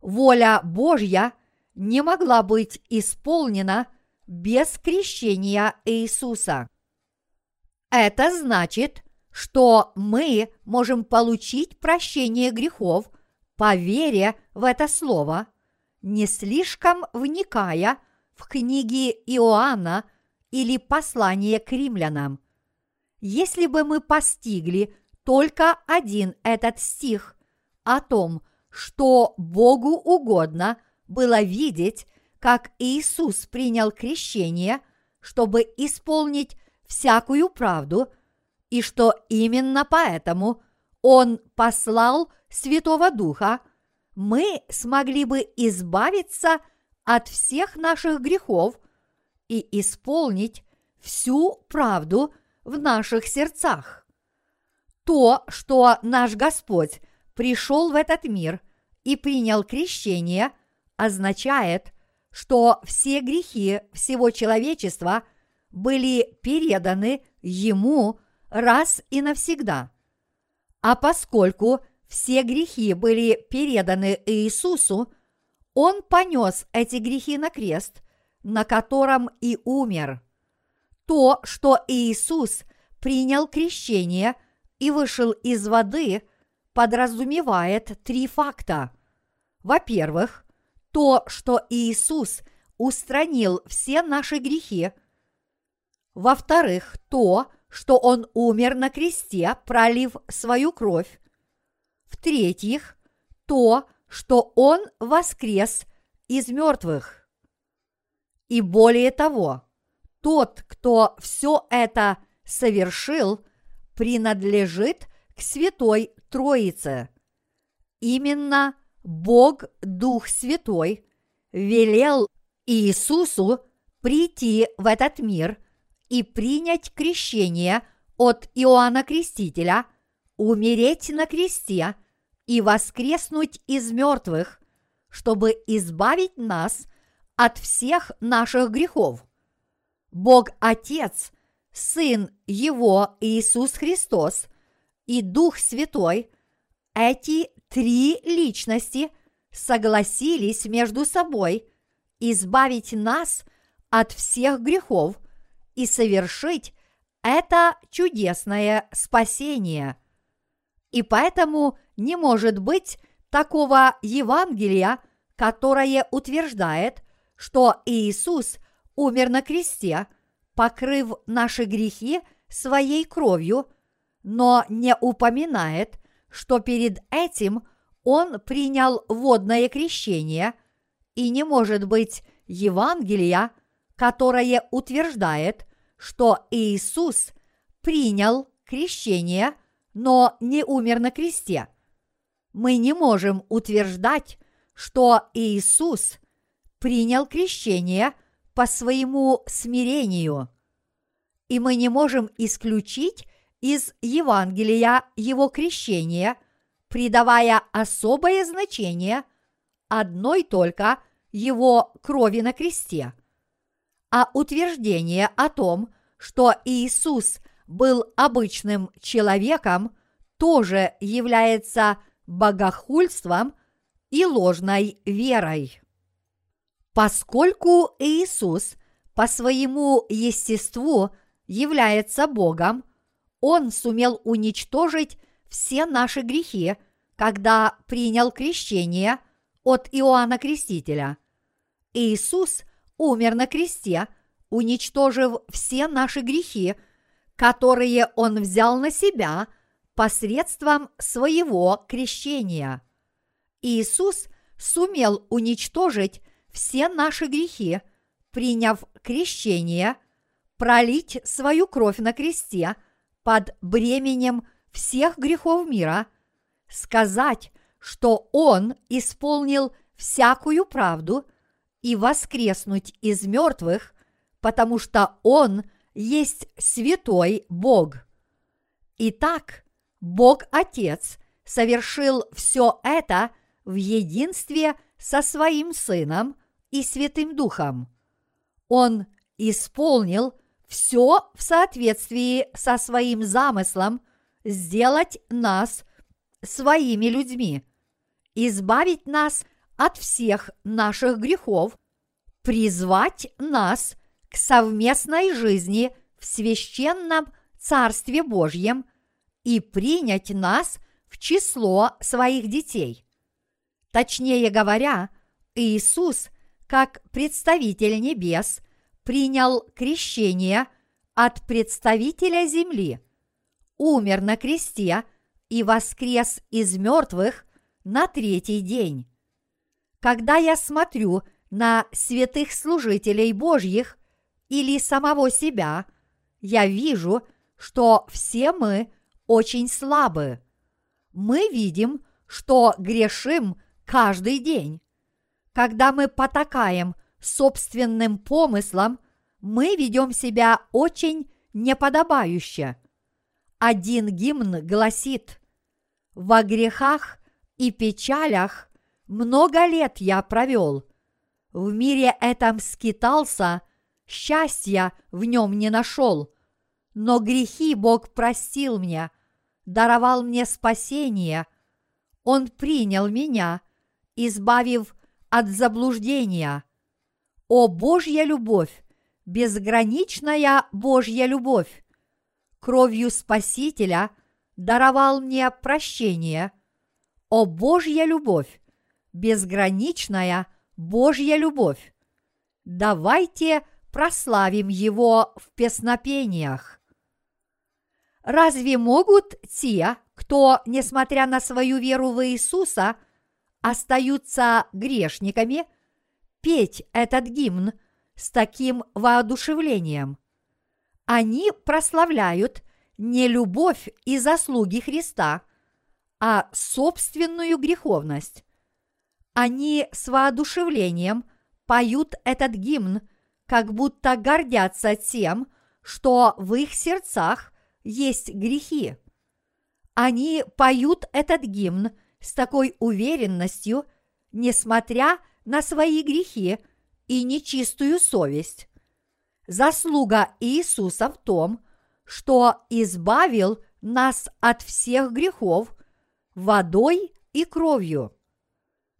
Воля Божья не могла быть исполнена без крещения Иисуса. Это значит, что мы можем получить прощение грехов по вере в это слово, не слишком вникая в книги Иоанна или послание к римлянам. Если бы мы постигли только один этот стих о том, что Богу угодно было видеть, как Иисус принял крещение, чтобы исполнить всякую правду, и что именно поэтому Он послал Святого Духа, мы смогли бы избавиться от всех наших грехов и исполнить всю правду в наших сердцах. То, что наш Господь пришел в этот мир и принял крещение, означает, что все грехи всего человечества были переданы Ему раз и навсегда. А поскольку все грехи были переданы Иисусу, Он понес эти грехи на крест, на котором и умер. То, что Иисус принял крещение и вышел из воды, подразумевает три факта. Во-первых, то, что Иисус устранил все наши грехи. Во-вторых, то, что Он умер на кресте, пролив свою кровь. В-третьих, то, что Он воскрес из мертвых. И более того, тот, кто все это совершил, принадлежит к Святой Троице. Именно Бог Дух Святой велел Иисусу прийти в этот мир и принять крещение от Иоанна Крестителя, умереть на кресте и воскреснуть из мертвых, чтобы избавить нас от всех наших грехов. Бог Отец, Сын Его Иисус Христос и Дух Святой – эти три личности согласились между собой избавить нас от всех грехов и совершить это чудесное спасение. И поэтому не может быть такого Евангелия, которое утверждает, что Иисус умер на кресте, покрыв наши грехи своей кровью, но не упоминает, что перед этим Он принял водное крещение, и не может быть Евангелия, которое утверждает, что Иисус принял крещение, но не умер на кресте. Мы не можем утверждать, что Иисус принял крещение по своему смирению. И мы не можем исключить из Евангелия его крещение, придавая особое значение одной только его крови на кресте. А утверждение о том, что Иисус был обычным человеком, тоже является богохульством и ложной верой. Поскольку Иисус по своему естеству является Богом, Он сумел уничтожить все наши грехи, когда принял крещение от Иоанна Крестителя. Иисус умер на кресте, уничтожив все наши грехи, которые Он взял на себя посредством своего крещения. Иисус сумел уничтожить все наши грехи, приняв крещение, пролить свою кровь на кресте под бременем всех грехов мира, сказать, что Он исполнил всякую правду и воскреснуть из мертвых, потому что Он есть святой Бог. Итак, Бог Отец совершил все это в единстве со Своим Сыном и Святым Духом. Он исполнил все в соответствии со своим замыслом сделать нас своими людьми, избавить нас от всех наших грехов, призвать нас к совместной жизни в священном Царстве Божьем и принять нас в число своих детей. Точнее говоря, Иисус, как представитель небес, принял крещение от представителя земли, умер на кресте и воскрес из мертвых на третий день. Когда я смотрю на святых служителей Божьих или самого себя, я вижу, что все мы очень слабы. Мы видим, что грешим каждый день. Когда мы потакаем собственным помыслам, мы ведем себя очень неподобающе. Один гимн гласит «Во грехах и печалях много лет я провел. В мире этом скитался, счастья в нем не нашел. Но грехи Бог простил мне, даровал мне спасение. Он принял меня – избавив от заблуждения. О Божья любовь, безграничная Божья любовь! Кровью Спасителя даровал мне прощение. О Божья любовь, безграничная Божья любовь! Давайте прославим Его в песнопениях. Разве могут те, кто, несмотря на свою веру в Иисуса, – остаются грешниками, петь этот гимн с таким воодушевлением. Они прославляют не любовь и заслуги Христа, а собственную греховность. Они с воодушевлением поют этот гимн, как будто гордятся тем, что в их сердцах есть грехи. Они поют этот гимн – с такой уверенностью, несмотря на свои грехи и нечистую совесть. Заслуга Иисуса в том, что избавил нас от всех грехов водой и кровью.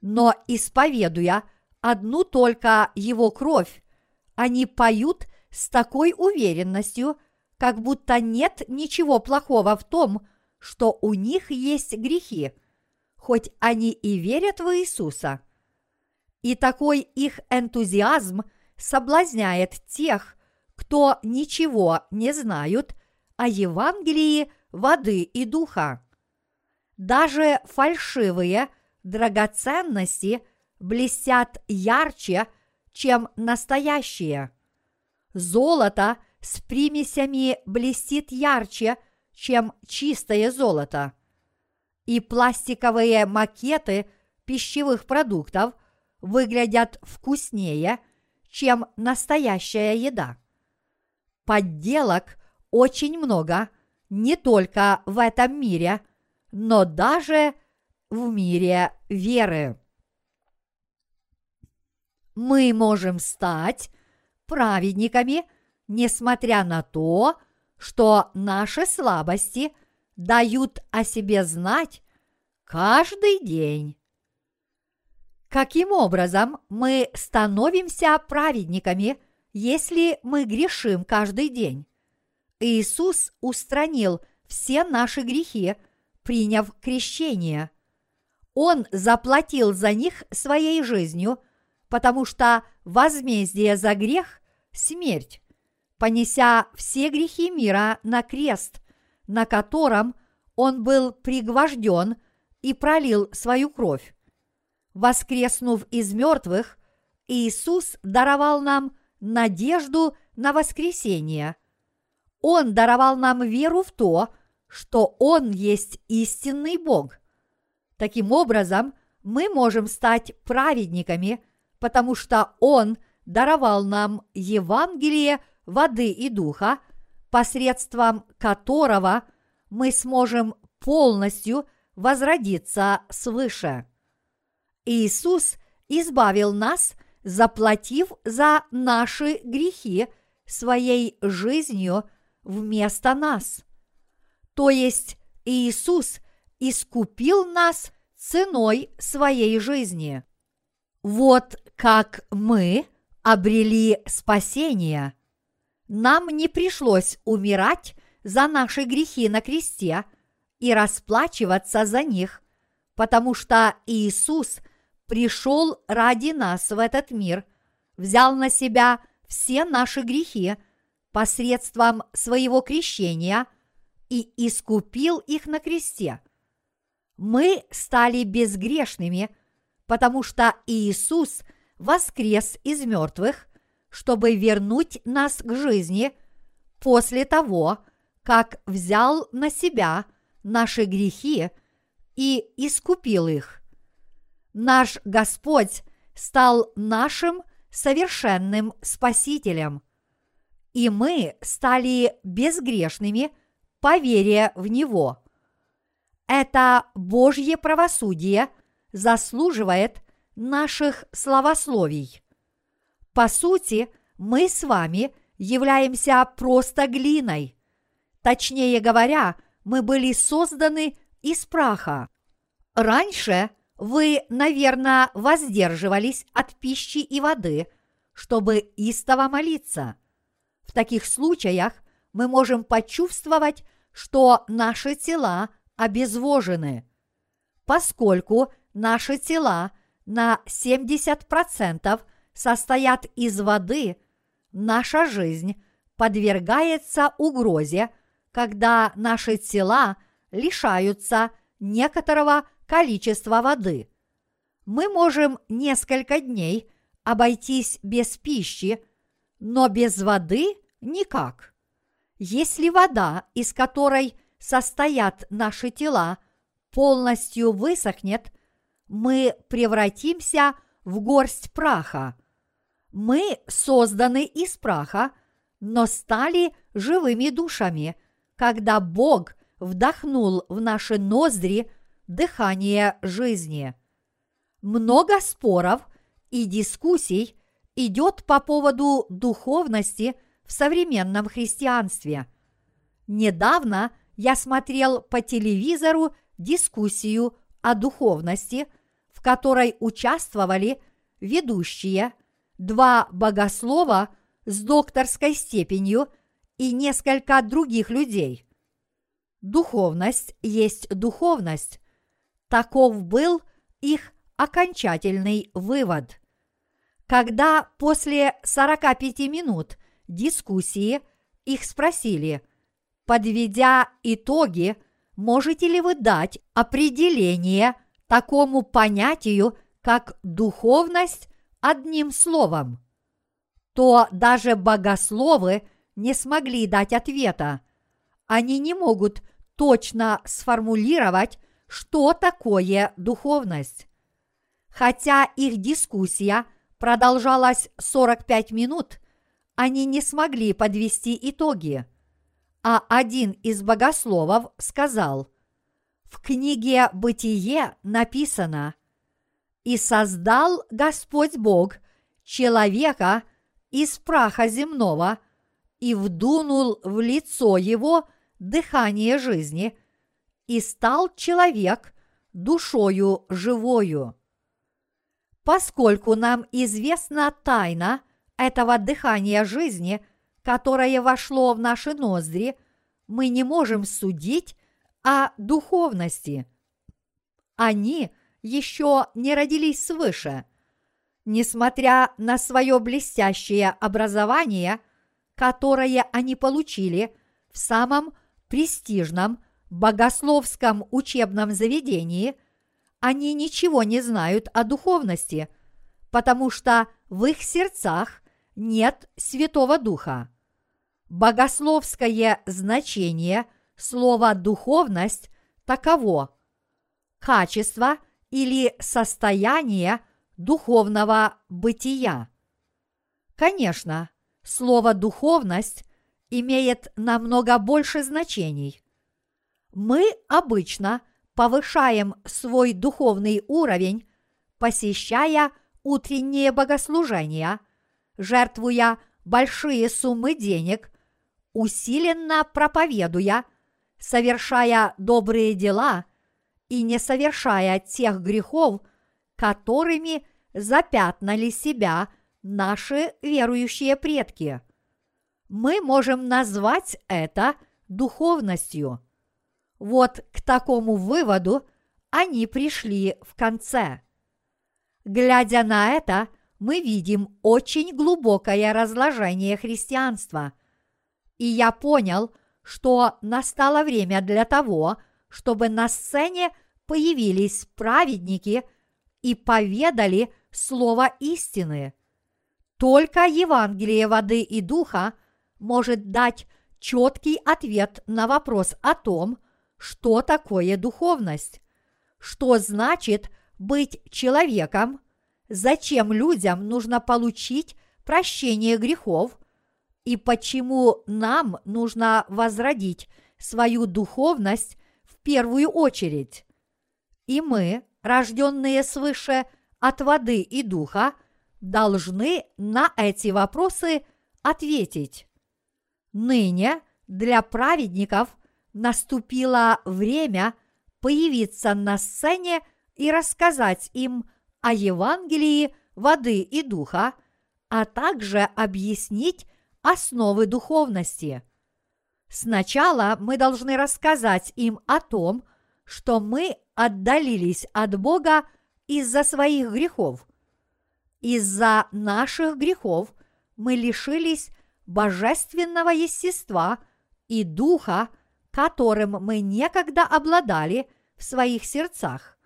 но исповедуя одну только Его кровь, они поют с такой уверенностью, как будто нет ничего плохого в том, что у них есть грехи, хоть они и верят в Иисуса. И такой их энтузиазм соблазняет тех, кто ничего не знают о Евангелии воды и духа. Даже фальшивые драгоценности блестят ярче, чем настоящие. Золото с примесями блестит ярче, чем чистое золото. И пластиковые макеты пищевых продуктов выглядят вкуснее, чем настоящая еда. Подделок очень много не только в этом мире, но даже в мире веры. Мы можем стать праведниками, несмотря на то, что наши слабости дают о себе знать каждый день. Каким образом мы становимся праведниками, если мы грешим каждый день? Иисус устранил все наши грехи, приняв крещение. Он заплатил за них своей жизнью, потому что возмездие за грех – смерть, понеся все грехи мира на крест, на котором он был пригвожден и пролил свою кровь. Воскреснув из мертвых, Иисус даровал нам надежду на воскресение. Он даровал нам веру в то, что Он есть истинный Бог. Таким образом, мы можем стать праведниками, потому что Он даровал нам Евангелие воды и духа, посредством которого мы сможем полностью возродиться свыше. Иисус избавил нас, заплатив за наши грехи своей жизнью вместо нас. То есть Иисус искупил нас ценой своей жизни. Вот как мы обрели спасение. Нам не пришлось умирать за наши грехи на кресте и расплачиваться за них, потому что Иисус пришел ради нас в этот мир, взял на себя все наши грехи посредством своего крещения и искупил их на кресте. Мы стали безгрешными, потому что Иисус воскрес из мертвых, чтобы вернуть нас к жизни после того, как взял на себя наши грехи и искупил их. Наш Господь стал нашим совершенным Спасителем, и мы стали безгрешными по вере в Него. Это Божье правосудие заслуживает наших славословий. По сути, мы с вами являемся просто глиной. Точнее говоря, мы были созданы из праха. Раньше вы, наверное, воздерживались от пищи и воды, чтобы истово молиться. В таких случаях мы можем почувствовать, что наши тела обезвожены. Поскольку наши тела на 70% состоят из воды, наша жизнь подвергается угрозе, когда наши тела лишаются некоторого количества воды. Мы можем несколько дней обойтись без пищи, но без воды никак. Если вода, из которой состоят наши тела, полностью высохнет, мы превратимся в горсть праха. Мы созданы из праха, но стали живыми душами, когда Бог вдохнул в наши ноздри дыхание жизни. Много споров и дискуссий идет по поводу духовности в современном христианстве. Недавно я смотрел по телевизору дискуссию о духовности, в которой участвовали ведущие, два богослова с докторской степенью и несколько других людей. Духовность есть духовность. Таков был их окончательный вывод. Когда после 45 минут дискуссии их спросили, подведя итоги, можете ли вы дать определение такому понятию, как духовность одним словом, то даже богословы не смогли дать ответа. Они не могут точно сформулировать, что такое духовность. Хотя их дискуссия продолжалась 45 минут, они не смогли подвести итоги. А один из богословов сказал, в книге «Бытие» написано «И создал Господь Бог человека из праха земного и вдунул в лицо его дыхание жизни, и стал человек душою живою» поскольку нам известна тайна этого дыхания жизни, которое вошло в наши ноздри, мы не можем судить о духовности. Они еще не родились свыше. Несмотря на свое блестящее образование, которое они получили в самом престижном богословском учебном заведении – они ничего не знают о духовности, потому что в их сердцах нет Святого Духа. Богословское значение слова «духовность» таково – качество или состояние духовного бытия. Конечно, слово «духовность» имеет намного больше значений. Мы обычно – повышаем свой духовный уровень, посещая утренние богослужения, жертвуя большие суммы денег, усиленно проповедуя, совершая добрые дела и не совершая тех грехов, которыми запятнали себя наши верующие предки. Мы можем назвать это духовностью – вот к такому выводу они пришли в конце. Глядя на это, мы видим очень глубокое разложение христианства. И я понял, что настало время для того, чтобы на сцене появились праведники и поведали слово истины. Только Евангелие воды и духа может дать четкий ответ на вопрос о том, что такое духовность, что значит быть человеком, зачем людям нужно получить прощение грехов и почему нам нужно возродить свою духовность в первую очередь. И мы, рожденные свыше от воды и духа, должны на эти вопросы ответить. Ныне для праведников наступило время появиться на сцене и рассказать им о Евангелии воды и духа, а также объяснить основы духовности. Сначала мы должны рассказать им о том, что мы отдалились от Бога из-за своих грехов. Из-за наших грехов мы лишились божественного естества и духа, которым мы некогда обладали в своих сердцах.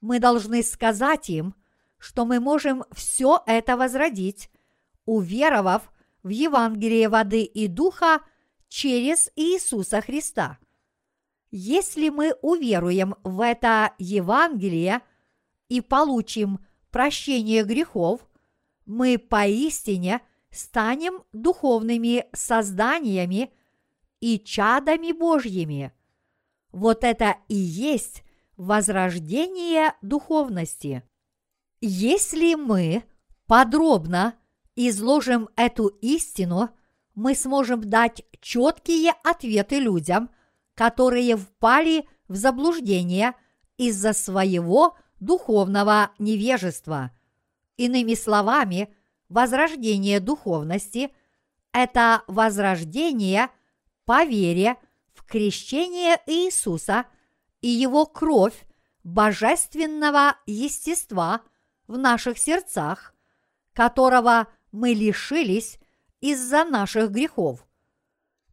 Мы должны сказать им, что мы можем все это возродить, уверовав в Евангелие воды и духа через Иисуса Христа. Если мы уверуем в это Евангелие и получим прощение грехов, мы поистине станем духовными созданиями и чадами Божьими. Вот это и есть возрождение духовности. Если мы подробно изложим эту истину, мы сможем дать четкие ответы людям, которые впали в заблуждение из-за своего духовного невежества. Иными словами, возрождение духовности – это возрождение по вере в крещение Иисуса и Его кровь божественного естества в наших сердцах, которого мы лишились из-за наших грехов.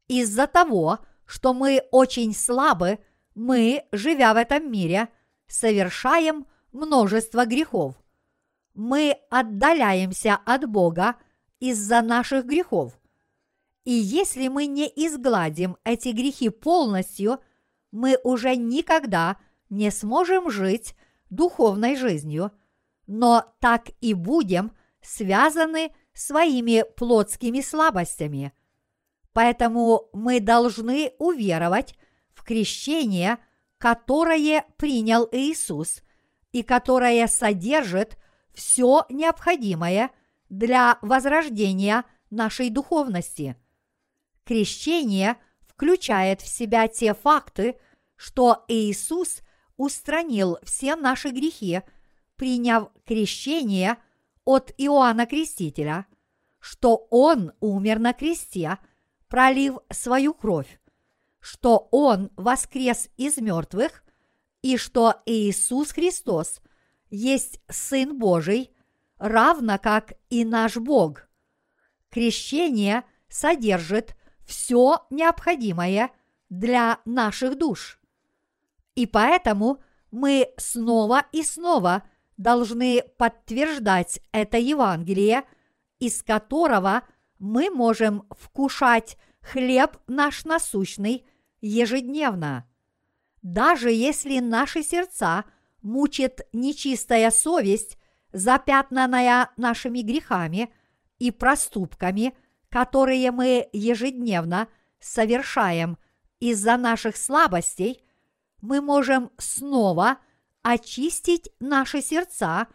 Из-за того, что мы очень слабы, мы, живя в этом мире, совершаем множество грехов. Мы отдаляемся от Бога из-за наших грехов. И если мы не изгладим эти грехи полностью, мы уже никогда не сможем жить духовной жизнью, но так и будем связаны своими плотскими слабостями. Поэтому мы должны уверовать в крещение, которое принял Иисус и которое содержит все необходимое для возрождения нашей духовности. Крещение включает в себя те факты, что Иисус устранил все наши грехи, приняв крещение от Иоанна Крестителя, что Он умер на кресте, пролив свою кровь, что Он воскрес из мертвых и что Иисус Христос есть Сын Божий, равно как и наш Бог. Крещение содержит все необходимое для наших душ. И поэтому мы снова и снова должны подтверждать это Евангелие, из которого мы можем вкушать хлеб наш насущный ежедневно. Даже если наши сердца мучит нечистая совесть, запятнанная нашими грехами и проступками, которые мы ежедневно совершаем из-за наших слабостей, мы можем снова очистить наши сердца,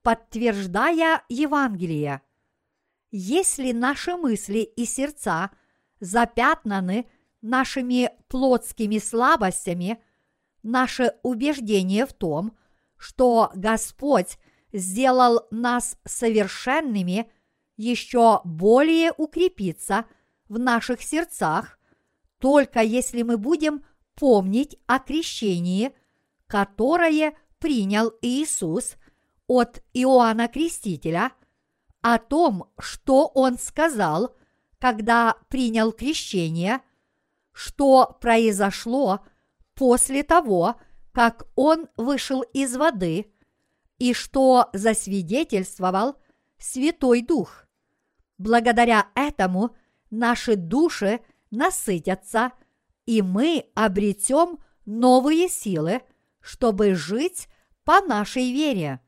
подтверждая Евангелие. Если наши мысли и сердца запятнаны нашими плотскими слабостями, наше убеждение в том, что Господь сделал нас совершенными, еще более укрепится в наших сердцах, только если мы будем помнить о крещении, которое принял Иисус от Иоанна Крестителя, о том, что он сказал, когда принял крещение, что произошло после того, как он вышел из воды, и что засвидетельствовал Святой Дух. Благодаря этому наши души насытятся – и мы обретем новые силы, чтобы жить по нашей вере.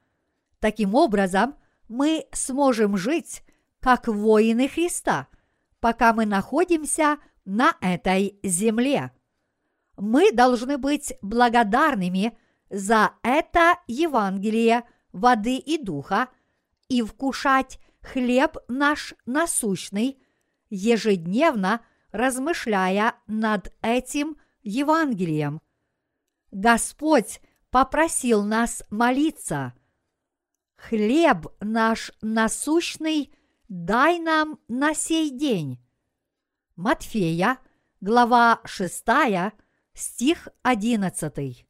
Таким образом, мы сможем жить как воины Христа, пока мы находимся на этой земле. Мы должны быть благодарными за это Евангелие воды и духа и вкушать хлеб наш насущный ежедневно – размышляя над этим Евангелием. Господь попросил нас молиться. Хлеб наш насущный дай нам на сей день. Матфея, глава 6, стих 11.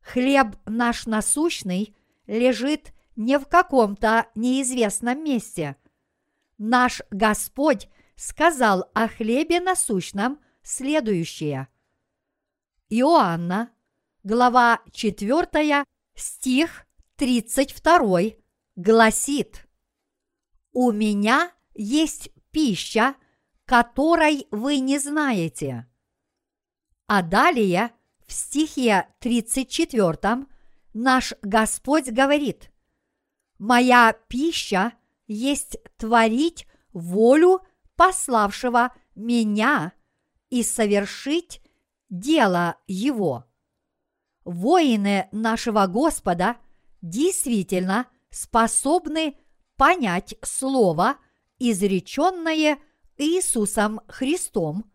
Хлеб наш насущный лежит не в каком-то неизвестном месте. Наш Господь сказал о хлебе насущном следующее. Иоанна, глава 4, стих 32 гласит «У меня есть пища, которой вы не знаете». А далее в стихе 34 наш Господь говорит «Моя пища есть творить волю пославшего меня и совершить дело его. Воины нашего Господа действительно способны понять слово, изреченное Иисусом Христом,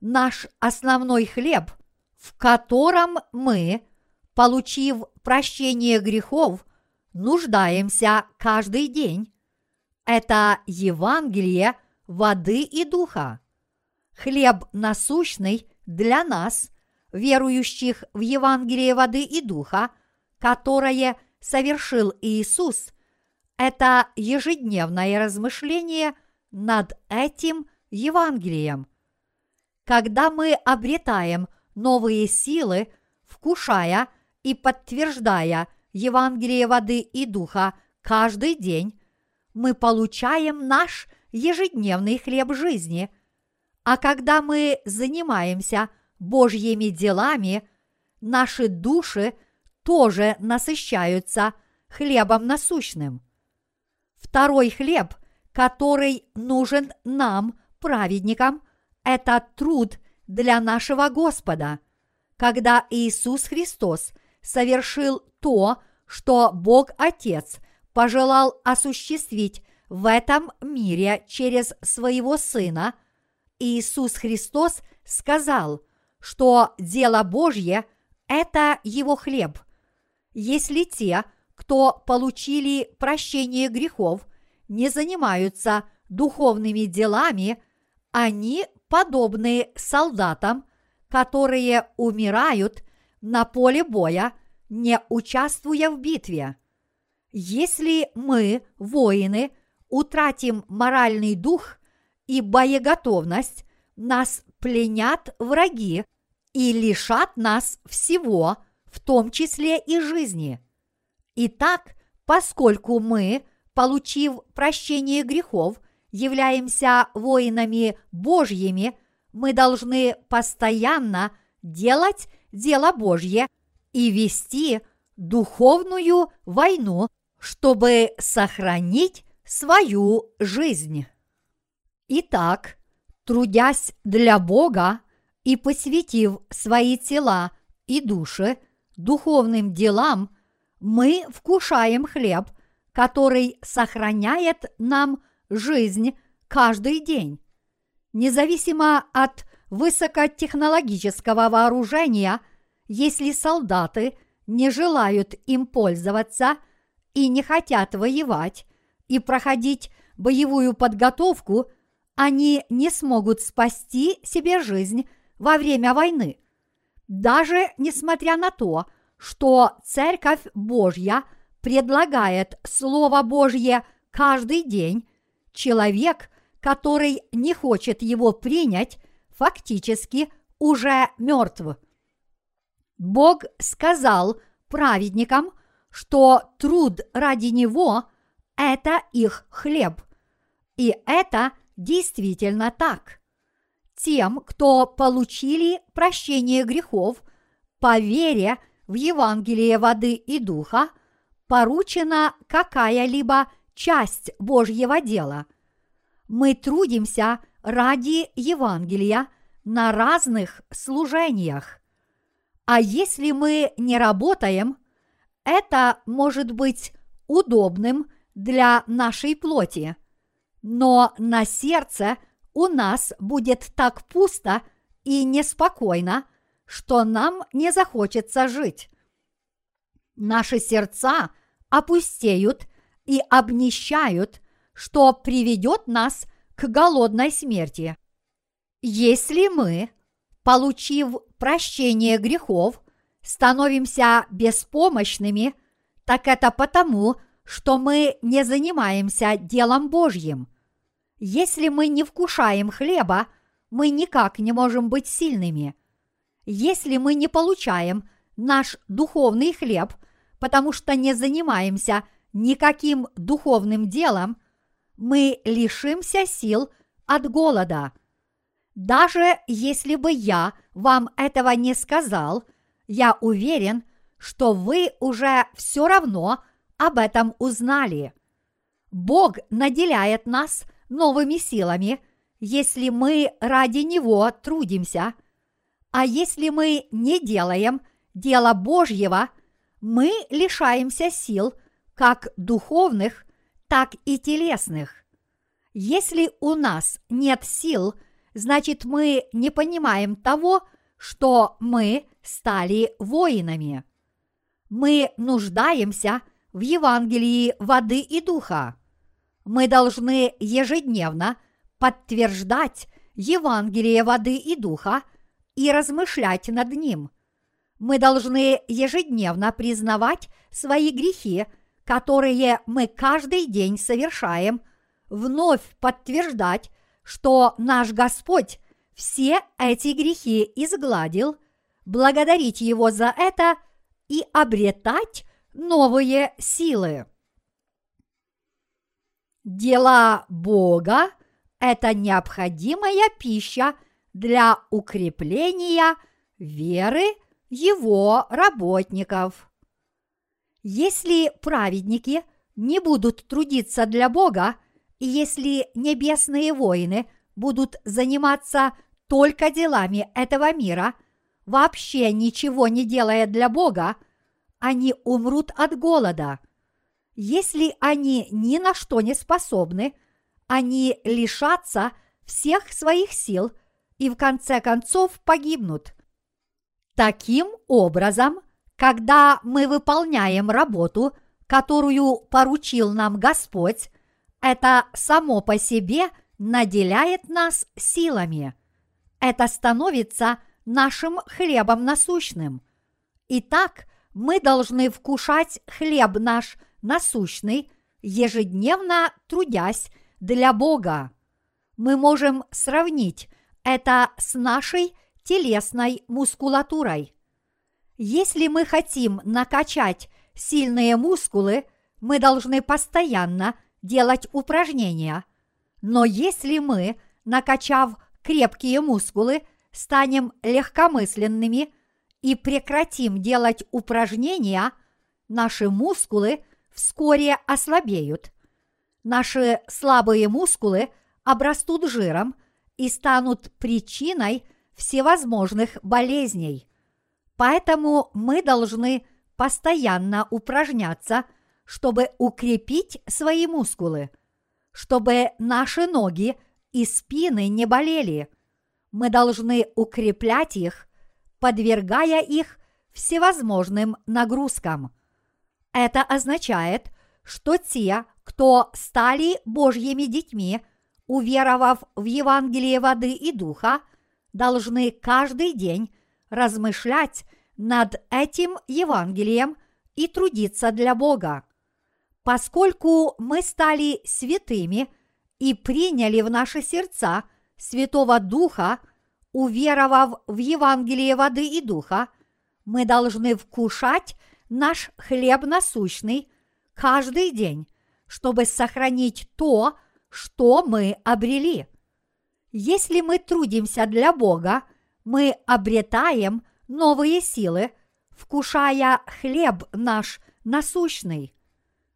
наш основной хлеб, в котором мы получив прощение грехов, нуждаемся каждый день. Это Евангелие воды и духа. Хлеб насущный для нас, верующих в Евангелие воды и духа, которое совершил Иисус, это ежедневное размышление над этим Евангелием. Когда мы обретаем новые силы, вкушая и подтверждая Евангелие воды и духа каждый день, мы получаем наш ежедневный хлеб жизни. А когда мы занимаемся Божьими делами, наши души тоже насыщаются хлебом насущным. Второй хлеб, который нужен нам, праведникам, это труд для нашего Господа. Когда Иисус Христос совершил то, что Бог Отец пожелал осуществить в этом мире через своего Сына, Иисус Христос сказал, что дело Божье – это Его хлеб. Если те, кто получили прощение грехов, не занимаются духовными делами, они подобны солдатам, которые умирают на поле боя, не участвуя в битве. Если мы, воины, утратим моральный дух и боеготовность, нас пленят враги и лишат нас всего, в том числе и жизни. Итак, поскольку мы, получив прощение грехов, являемся воинами Божьими, мы должны постоянно делать дело Божье и вести духовную войну, чтобы сохранить свою жизнь. Итак, трудясь для Бога и посвятив свои тела и души духовным делам, мы вкушаем хлеб, который сохраняет нам жизнь каждый день. Независимо от высокотехнологического вооружения, если солдаты не желают им пользоваться и не хотят воевать и проходить боевую подготовку, они не смогут спасти себе жизнь во время войны. Даже несмотря на то, что Церковь Божья предлагает Слово Божье каждый день, человек, который не хочет его принять, фактически уже мертв. Бог сказал праведникам, что труд ради него – это их хлеб. И это действительно так. Тем, кто получили прощение грехов по вере в Евангелие воды и духа, поручена какая-либо часть Божьего дела. Мы трудимся ради Евангелия на разных служениях. А если мы не работаем, это может быть удобным для нашей плоти, но на сердце у нас будет так пусто и неспокойно, что нам не захочется жить. Наши сердца опустеют и обнищают, что приведет нас к голодной смерти. Если мы, получив прощение грехов, становимся беспомощными, так это потому, что мы не занимаемся делом Божьим. Если мы не вкушаем хлеба, мы никак не можем быть сильными. Если мы не получаем наш духовный хлеб, потому что не занимаемся никаким духовным делом, мы лишимся сил от голода. Даже если бы я вам этого не сказал, я уверен, что вы уже все равно об этом узнали. Бог наделяет нас новыми силами, если мы ради Него трудимся, а если мы не делаем дело Божьего, мы лишаемся сил как духовных, так и телесных. Если у нас нет сил, значит мы не понимаем того, что мы стали воинами. Мы нуждаемся в Евангелии воды и духа. Мы должны ежедневно подтверждать Евангелие воды и духа и размышлять над ним. Мы должны ежедневно признавать свои грехи, которые мы каждый день совершаем, вновь подтверждать, что наш Господь все эти грехи изгладил, благодарить Его за это и обретать новые силы. Дела Бога – это необходимая пища для укрепления веры Его работников. Если праведники не будут трудиться для Бога, и если небесные воины будут заниматься только делами этого мира, вообще ничего не делая для Бога, они умрут от голода. Если они ни на что не способны, они лишатся всех своих сил и в конце концов погибнут. Таким образом, когда мы выполняем работу, которую поручил нам Господь, это само по себе наделяет нас силами. Это становится нашим хлебом насущным. Итак, мы должны вкушать хлеб наш насущный, ежедневно трудясь для Бога. Мы можем сравнить это с нашей телесной мускулатурой. Если мы хотим накачать сильные мускулы, мы должны постоянно делать упражнения. Но если мы, накачав крепкие мускулы, станем легкомысленными и прекратим делать упражнения, наши мускулы вскоре ослабеют. Наши слабые мускулы обрастут жиром и станут причиной всевозможных болезней. Поэтому мы должны постоянно упражняться – чтобы укрепить свои мускулы, чтобы наши ноги и спины не болели. Мы должны укреплять их, подвергая их всевозможным нагрузкам. Это означает, что те, кто стали Божьими детьми, уверовав в Евангелие воды и духа, должны каждый день размышлять над этим Евангелием и трудиться для Бога. Поскольку мы стали святыми и приняли в наши сердца Святого Духа, уверовав в Евангелие воды и Духа, мы должны вкушать наш хлеб насущный каждый день, чтобы сохранить то, что мы обрели. Если мы трудимся для Бога, мы обретаем новые силы, вкушая хлеб наш насущный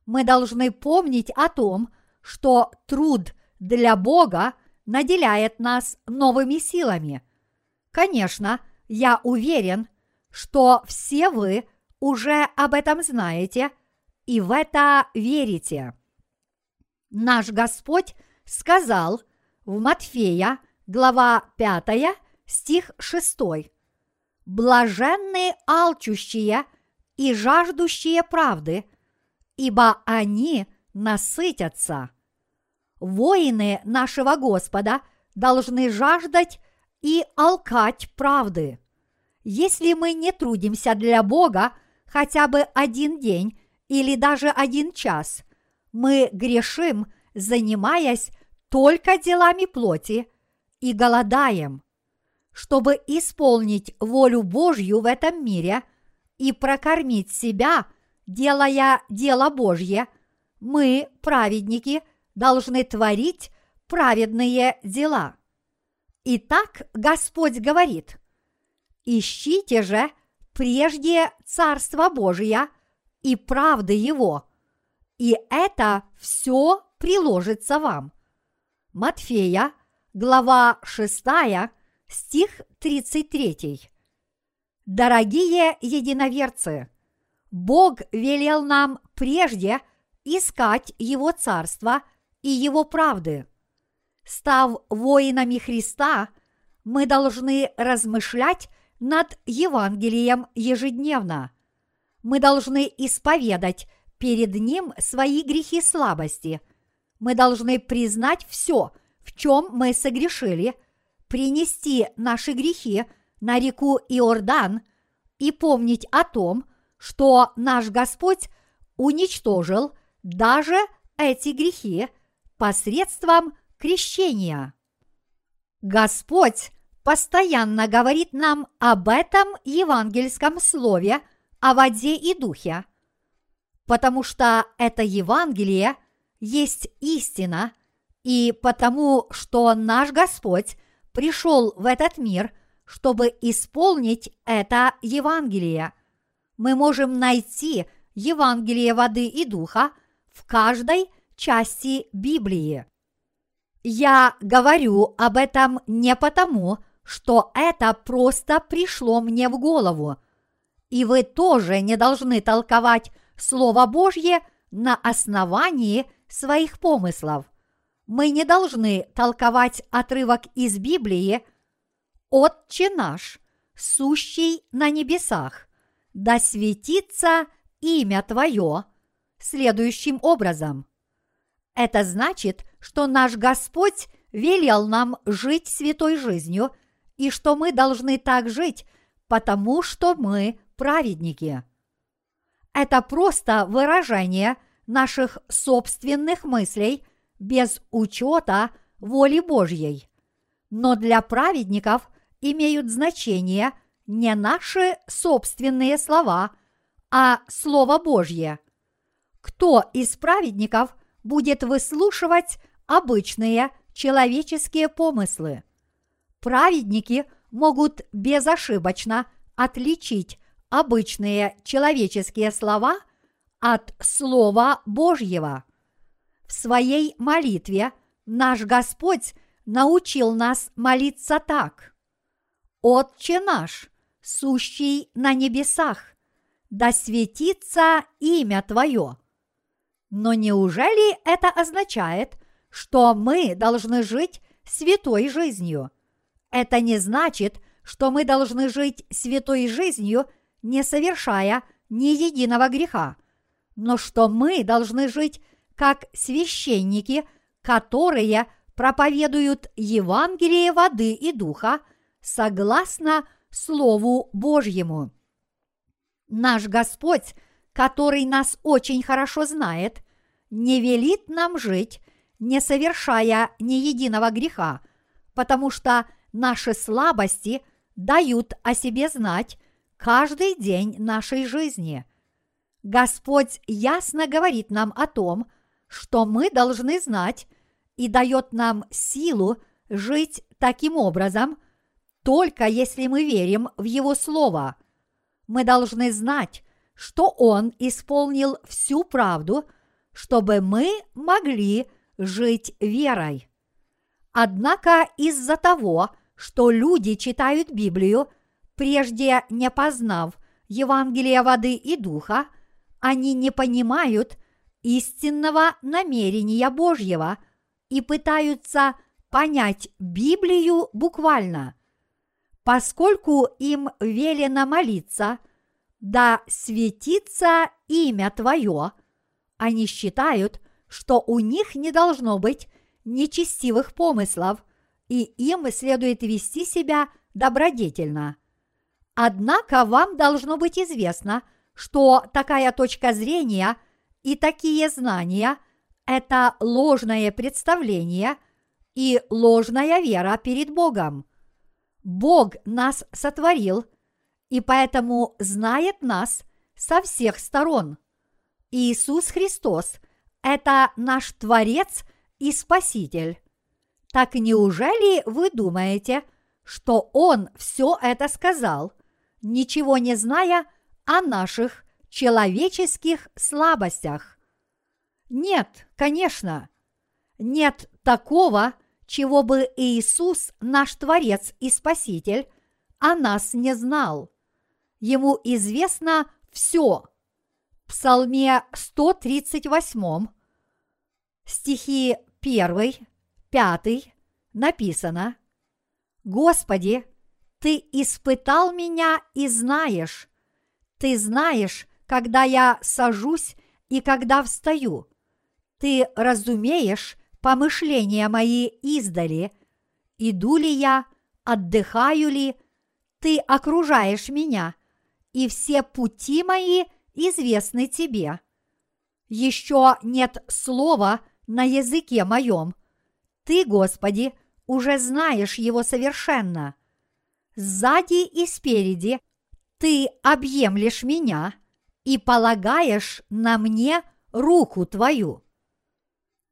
мы должны помнить о том, что труд для Бога наделяет нас новыми силами. Конечно, я уверен, что все вы уже об этом знаете и в это верите. Наш Господь сказал в Матфея, глава 5, стих 6. Блаженные алчущие и жаждущие правды – ибо они насытятся. Воины нашего Господа должны жаждать и алкать правды. Если мы не трудимся для Бога хотя бы один день или даже один час, мы грешим, занимаясь только делами плоти и голодаем. Чтобы исполнить волю Божью в этом мире и прокормить себя – делая дело Божье, мы, праведники, должны творить праведные дела. Итак, Господь говорит, ищите же прежде Царство Божие и правды Его, и это все приложится вам. Матфея, глава 6, стих 33. Дорогие единоверцы, Бог велел нам прежде искать Его Царство и Его правды. Став воинами Христа, мы должны размышлять над Евангелием ежедневно. Мы должны исповедать перед Ним свои грехи слабости. Мы должны признать все, в чем мы согрешили, принести наши грехи на реку Иордан и помнить о том, что наш Господь уничтожил даже эти грехи посредством крещения. Господь постоянно говорит нам об этом евангельском слове о воде и духе, потому что это Евангелие есть истина, и потому что наш Господь пришел в этот мир, чтобы исполнить это Евангелие. Мы можем найти Евангелие воды и духа в каждой части Библии. Я говорю об этом не потому, что это просто пришло мне в голову. И вы тоже не должны толковать Слово Божье на основании своих помыслов. Мы не должны толковать отрывок из Библии «Отче наш, сущий на небесах, да светится имя Твое» следующим образом. Это значит, что наш Господь велел нам жить святой жизнью и что мы должны так жить, потому что мы праведники. Это просто выражение наших собственных мыслей без учета воли Божьей. Но для праведников имеют значение не наши собственные слова, а Слово Божье. Кто из праведников – будет выслушивать обычные человеческие помыслы. Праведники могут безошибочно отличить обычные человеческие слова от Слова Божьего. В своей молитве наш Господь научил нас молиться так. «Отче наш, сущий на небесах, да светится имя Твое, но неужели это означает, что мы должны жить святой жизнью? Это не значит, что мы должны жить святой жизнью, не совершая ни единого греха, но что мы должны жить как священники, которые проповедуют Евангелие воды и духа согласно Слову Божьему. Наш Господь который нас очень хорошо знает, не велит нам жить, не совершая ни единого греха, потому что наши слабости дают о себе знать каждый день нашей жизни. Господь ясно говорит нам о том, что мы должны знать и дает нам силу жить таким образом, только если мы верим в Его Слово. Мы должны знать, что Он исполнил всю правду, чтобы мы могли жить верой. Однако из-за того, что люди читают Библию, прежде не познав Евангелие воды и духа, они не понимают истинного намерения Божьего и пытаются понять Библию буквально. Поскольку им велено молиться – да светится имя Твое, они считают, что у них не должно быть нечестивых помыслов, и им следует вести себя добродетельно. Однако вам должно быть известно, что такая точка зрения и такие знания – это ложное представление и ложная вера перед Богом. Бог нас сотворил – и поэтому знает нас со всех сторон. Иисус Христос – это наш Творец и Спаситель. Так неужели вы думаете, что Он все это сказал, ничего не зная о наших человеческих слабостях? Нет, конечно. Нет такого, чего бы Иисус, наш Творец и Спаситель, о нас не знал – ему известно все. В Псалме 138, стихи 1, 5 написано «Господи, Ты испытал меня и знаешь, Ты знаешь, когда я сажусь и когда встаю. Ты разумеешь помышления мои издали, иду ли я, отдыхаю ли, ты окружаешь меня, и все пути мои известны тебе. Еще нет слова на языке моем. Ты, Господи, уже знаешь его совершенно. Сзади и спереди ты объемлешь меня и полагаешь на мне руку твою.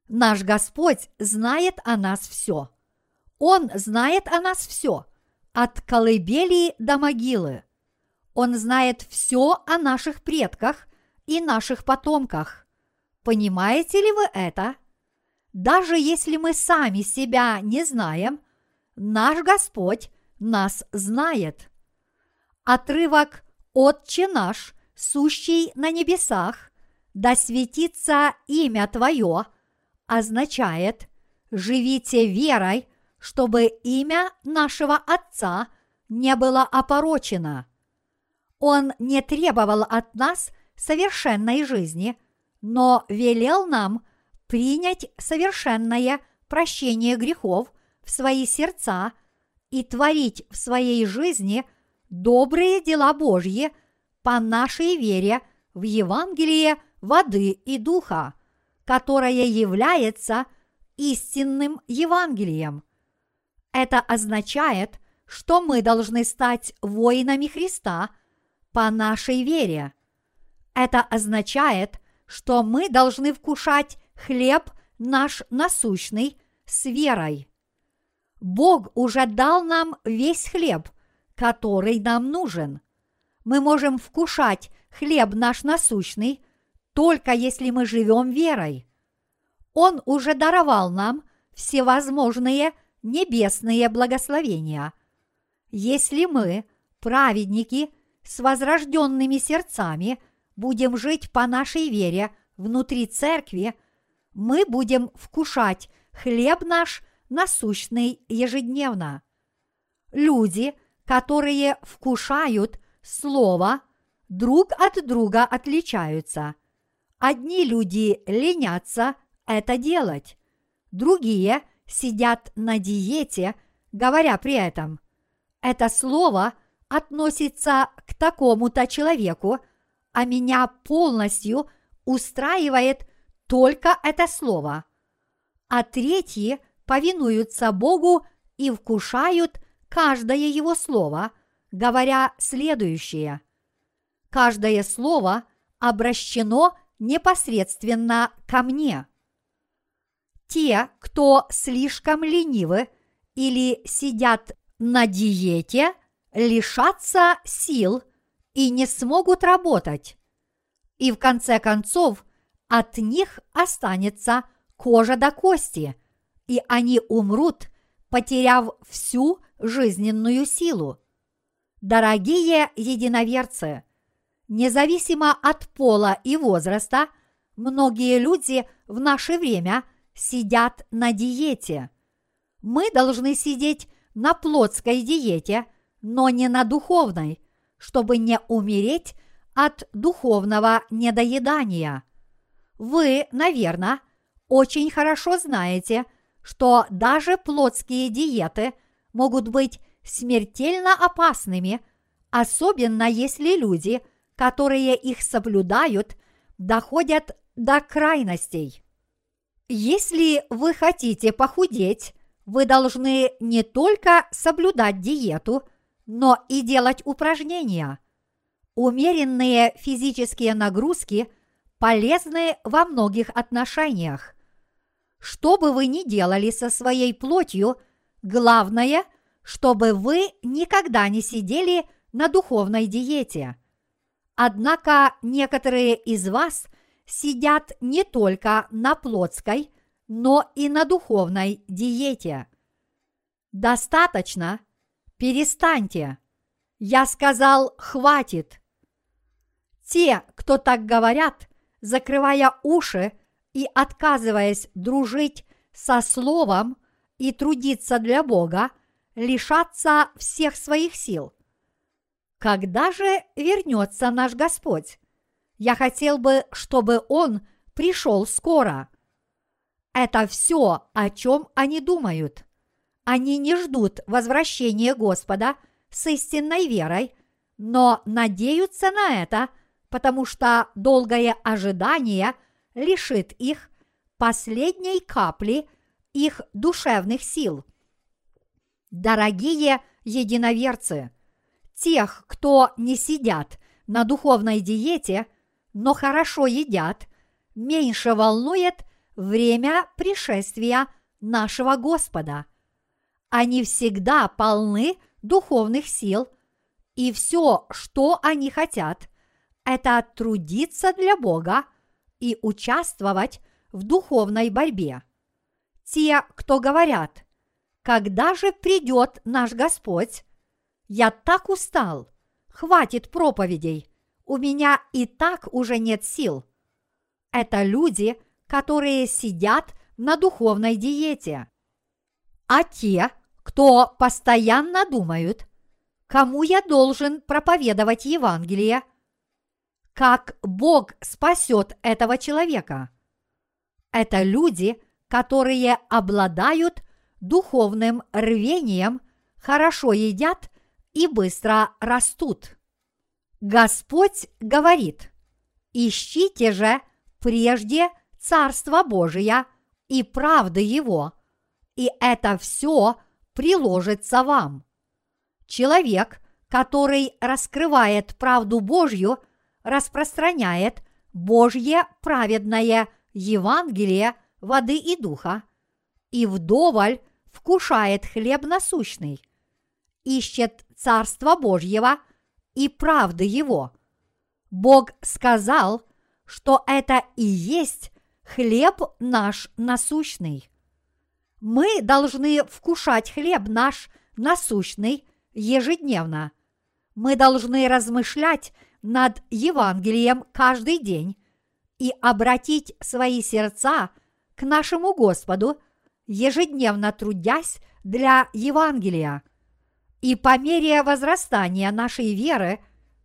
Наш Господь знает о нас все. Он знает о нас все, от колыбели до могилы. Он знает все о наших предках и наших потомках. Понимаете ли вы это? Даже если мы сами себя не знаем, наш Господь нас знает. Отрывок «Отче наш, сущий на небесах, да светится имя Твое» означает «живите верой, чтобы имя нашего Отца не было опорочено». Он не требовал от нас совершенной жизни, но велел нам принять совершенное прощение грехов в свои сердца и творить в своей жизни добрые дела Божьи по нашей вере в Евангелие воды и духа, которое является истинным Евангелием. Это означает, что мы должны стать воинами Христа по нашей вере. Это означает, что мы должны вкушать хлеб наш насущный с верой. Бог уже дал нам весь хлеб, который нам нужен. Мы можем вкушать хлеб наш насущный, только если мы живем верой. Он уже даровал нам всевозможные небесные благословения. Если мы, праведники, с возрожденными сердцами, будем жить по нашей вере внутри церкви, мы будем вкушать хлеб наш насущный ежедневно. Люди, которые вкушают Слово, друг от друга отличаются. Одни люди ленятся это делать, другие сидят на диете, говоря при этом. Это слово относится к такому-то человеку, а меня полностью устраивает только это слово. А третьи повинуются Богу и вкушают каждое его слово, говоря следующее. Каждое слово обращено непосредственно ко мне. Те, кто слишком ленивы или сидят на диете, лишатся сил и не смогут работать. И в конце концов от них останется кожа до кости, и они умрут, потеряв всю жизненную силу. Дорогие единоверцы, независимо от пола и возраста, многие люди в наше время сидят на диете. Мы должны сидеть на плотской диете, но не на духовной, чтобы не умереть от духовного недоедания. Вы, наверное, очень хорошо знаете, что даже плотские диеты могут быть смертельно опасными, особенно если люди, которые их соблюдают, доходят до крайностей. Если вы хотите похудеть, вы должны не только соблюдать диету, но и делать упражнения. Умеренные физические нагрузки полезны во многих отношениях. Что бы вы ни делали со своей плотью, главное, чтобы вы никогда не сидели на духовной диете. Однако некоторые из вас сидят не только на плотской, но и на духовной диете. Достаточно. Перестаньте. Я сказал, хватит. Те, кто так говорят, закрывая уши и отказываясь дружить со Словом и трудиться для Бога, лишатся всех своих сил. Когда же вернется наш Господь? Я хотел бы, чтобы Он пришел скоро. Это все, о чем они думают. Они не ждут возвращения Господа с истинной верой, но надеются на это, потому что долгое ожидание лишит их последней капли их душевных сил. Дорогие единоверцы, тех, кто не сидят на духовной диете, но хорошо едят, меньше волнует время пришествия нашего Господа. Они всегда полны духовных сил, и все, что они хотят, это трудиться для Бога и участвовать в духовной борьбе. Те, кто говорят, когда же придет наш Господь, я так устал, хватит проповедей, у меня и так уже нет сил. Это люди, которые сидят на духовной диете. А те, кто постоянно думают, кому я должен проповедовать Евангелие, как Бог спасет этого человека. Это люди, которые обладают духовным рвением, хорошо едят и быстро растут. Господь говорит, ищите же прежде Царство Божие и правды Его, и это все приложится вам. Человек, который раскрывает правду Божью, распространяет Божье праведное Евангелие воды и духа, и вдоволь вкушает хлеб насущный, ищет Царство Божьего и правды Его. Бог сказал, что это и есть хлеб наш насущный. Мы должны вкушать хлеб наш насущный ежедневно. Мы должны размышлять над Евангелием каждый день и обратить свои сердца к нашему Господу, ежедневно трудясь для Евангелия. И по мере возрастания нашей веры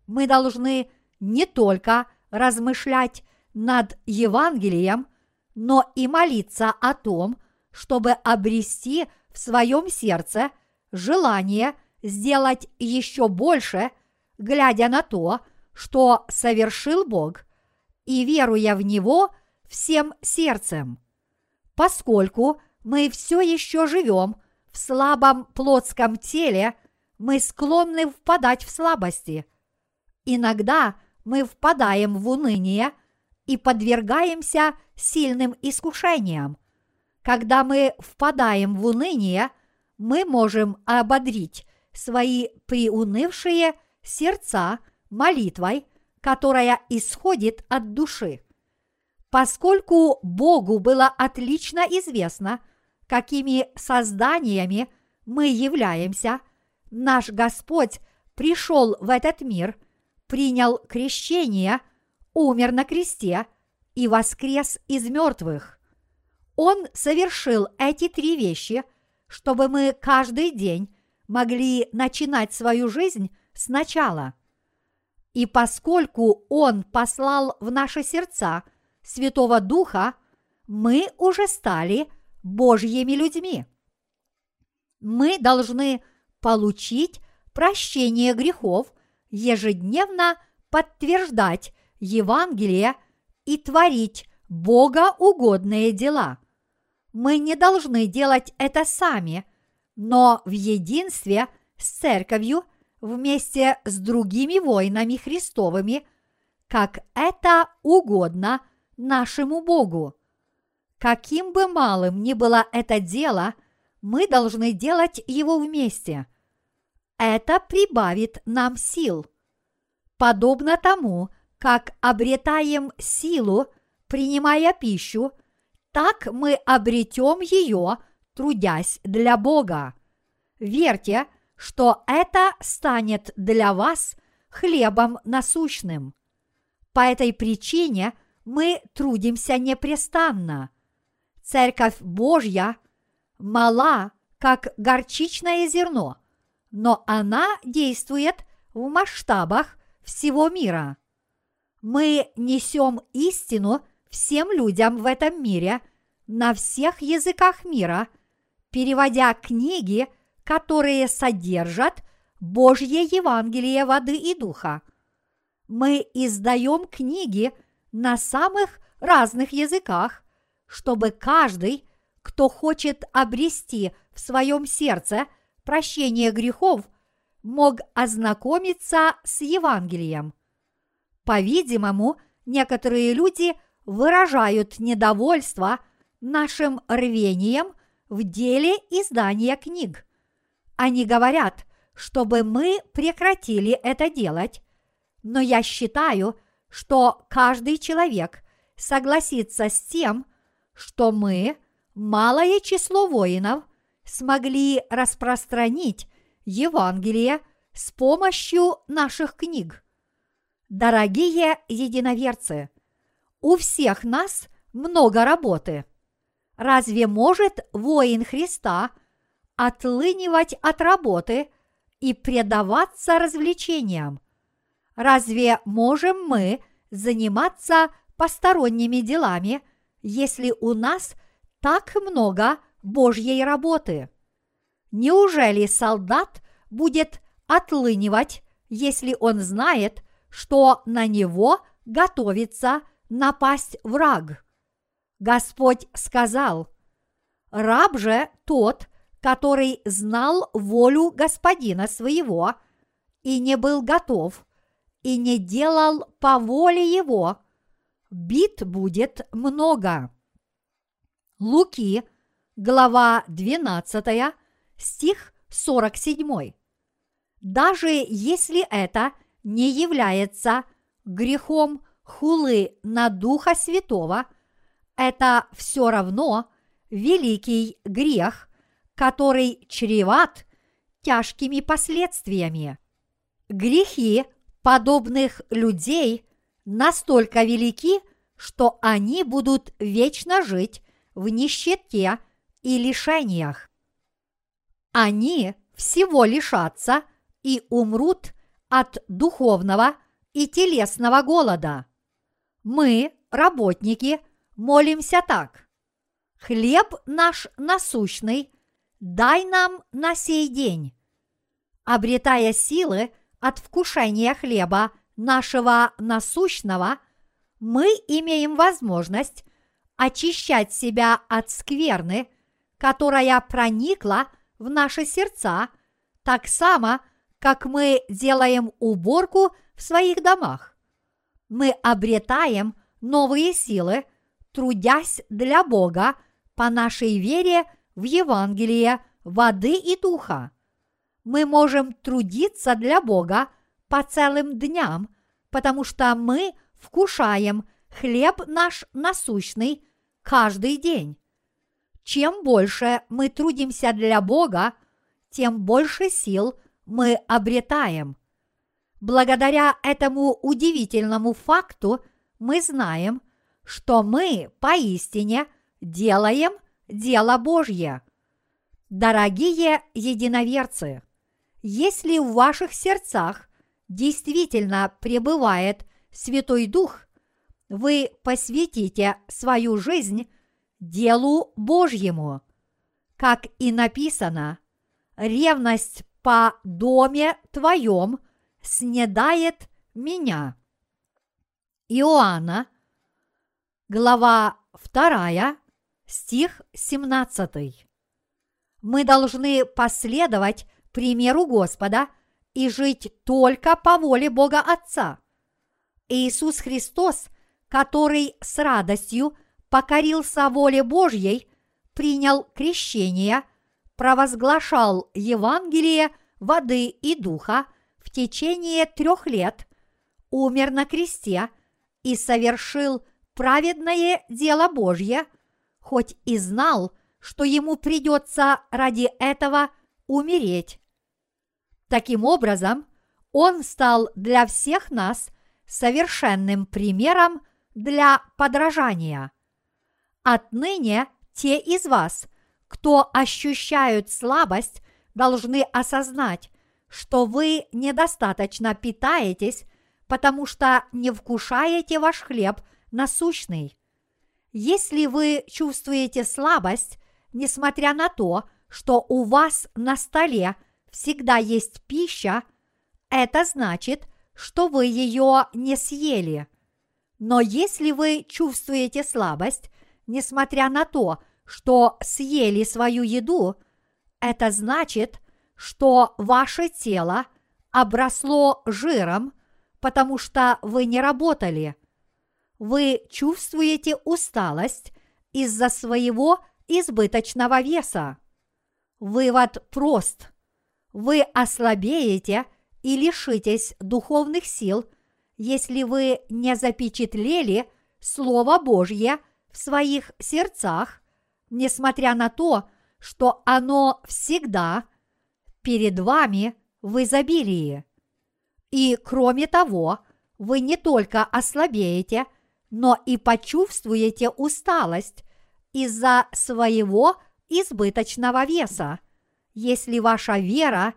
мы должны не только размышлять над Евангелием, но и молиться о том, чтобы обрести в своем сердце желание сделать еще больше, глядя на то, что совершил Бог, и веруя в Него всем сердцем. Поскольку мы все еще живем в слабом плотском теле, мы склонны впадать в слабости. Иногда мы впадаем в уныние и подвергаемся сильным искушениям. Когда мы впадаем в уныние, мы можем ободрить свои приунывшие сердца молитвой, которая исходит от души. Поскольку Богу было отлично известно, какими созданиями мы являемся, наш Господь пришел в этот мир, принял крещение, умер на кресте и воскрес из мертвых. Он совершил эти три вещи, чтобы мы каждый день могли начинать свою жизнь сначала. И поскольку Он послал в наши сердца Святого Духа, мы уже стали Божьими людьми. Мы должны получить прощение грехов, ежедневно подтверждать Евангелие и творить Бога угодные дела. Мы не должны делать это сами, но в единстве с церковью вместе с другими воинами Христовыми, как это угодно нашему Богу. Каким бы малым ни было это дело, мы должны делать его вместе. Это прибавит нам сил. Подобно тому, как обретаем силу, принимая пищу, так мы обретем ее, трудясь для Бога. Верьте, что это станет для вас хлебом насущным. По этой причине мы трудимся непрестанно. Церковь Божья мала, как горчичное зерно, но она действует в масштабах всего мира. Мы несем истину всем людям в этом мире на всех языках мира, переводя книги, которые содержат Божье Евангелие воды и духа. Мы издаем книги на самых разных языках, чтобы каждый, кто хочет обрести в своем сердце прощение грехов, мог ознакомиться с Евангелием. По-видимому, некоторые люди выражают недовольство нашим рвением в деле издания книг. Они говорят, чтобы мы прекратили это делать, но я считаю, что каждый человек согласится с тем, что мы, малое число воинов, смогли распространить Евангелие с помощью наших книг. Дорогие единоверцы, у всех нас много работы. Разве может воин Христа отлынивать от работы и предаваться развлечениям? Разве можем мы заниматься посторонними делами, если у нас так много Божьей работы? Неужели солдат будет отлынивать, если он знает, что на него готовится напасть враг? Господь сказал, «Раб же тот, который знал волю господина своего и не был готов, и не делал по воле его, бит будет много». Луки, глава 12, стих 47. Даже если это не является грехом хулы на Духа Святого, это все равно великий грех, который чреват тяжкими последствиями. Грехи подобных людей настолько велики, что они будут вечно жить в нищете и лишениях они всего лишатся и умрут от духовного и телесного голода. Мы, работники, молимся так. Хлеб наш насущный, дай нам на сей день. Обретая силы от вкушения хлеба нашего насущного, мы имеем возможность очищать себя от скверны, которая проникла в наши сердца, так само, как мы делаем уборку в своих домах. Мы обретаем новые силы, трудясь для Бога по нашей вере в Евангелие воды и духа. Мы можем трудиться для Бога по целым дням, потому что мы вкушаем хлеб наш насущный каждый день. Чем больше мы трудимся для Бога, тем больше сил мы обретаем. Благодаря этому удивительному факту мы знаем, что мы поистине делаем дело Божье. Дорогие единоверцы, если в ваших сердцах действительно пребывает Святой Дух, вы посвятите свою жизнь делу Божьему. Как и написано, ревность по доме твоем снедает меня. Иоанна, глава 2, стих 17. Мы должны последовать примеру Господа и жить только по воле Бога Отца. Иисус Христос, который с радостью – покорился воле Божьей, принял крещение, провозглашал Евангелие воды и духа в течение трех лет, умер на кресте и совершил праведное дело Божье, хоть и знал, что ему придется ради этого умереть. Таким образом, он стал для всех нас совершенным примером для подражания – Отныне те из вас, кто ощущают слабость, должны осознать, что вы недостаточно питаетесь потому что не вкушаете ваш хлеб насущный. Если вы чувствуете слабость, несмотря на то, что у вас на столе всегда есть пища, это значит, что вы ее не съели. Но если вы чувствуете слабость, несмотря на то, что съели свою еду, это значит, что ваше тело обросло жиром, потому что вы не работали. Вы чувствуете усталость из-за своего избыточного веса. Вывод прост. Вы ослабеете и лишитесь духовных сил, если вы не запечатлели Слово Божье в своих сердцах, несмотря на то, что оно всегда перед вами в изобилии. И кроме того, вы не только ослабеете, но и почувствуете усталость из-за своего избыточного веса, если ваша вера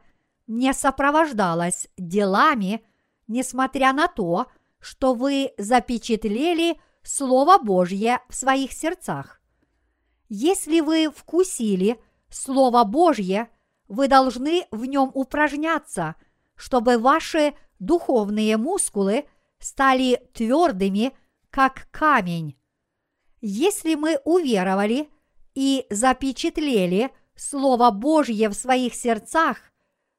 не сопровождалась делами, несмотря на то, что вы запечатлели Слово Божье в своих сердцах. Если вы вкусили Слово Божье, вы должны в нем упражняться, чтобы ваши духовные мускулы стали твердыми, как камень. Если мы уверовали и запечатлели Слово Божье в своих сердцах,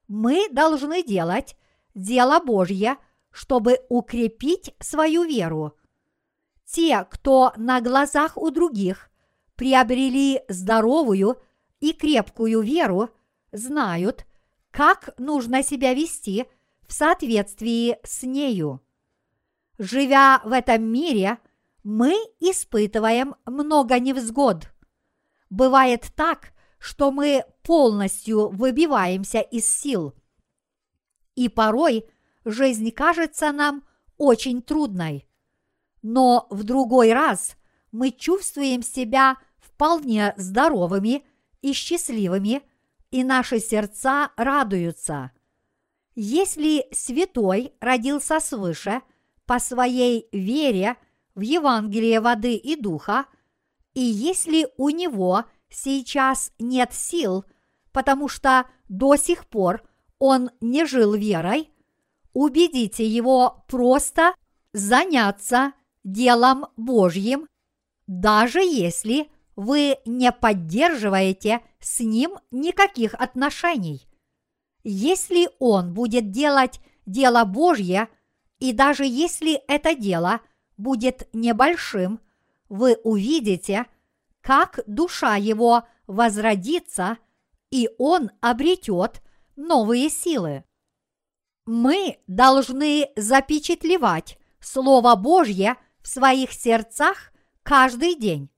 мы должны делать дело Божье, чтобы укрепить свою веру. Те, кто на глазах у других приобрели здоровую и крепкую веру, знают, как нужно себя вести в соответствии с нею. Живя в этом мире, мы испытываем много невзгод. Бывает так, что мы полностью выбиваемся из сил. И порой жизнь кажется нам очень трудной. Но в другой раз мы чувствуем себя вполне здоровыми и счастливыми, и наши сердца радуются. Если святой родился свыше по своей вере в Евангелие воды и духа, и если у него сейчас нет сил, потому что до сих пор он не жил верой, убедите его просто заняться делом Божьим, даже если вы не поддерживаете с ним никаких отношений. Если он будет делать дело Божье, и даже если это дело будет небольшим, вы увидите, как душа его возродится, и он обретет новые силы. Мы должны запечатлевать Слово Божье в своих сердцах каждый день.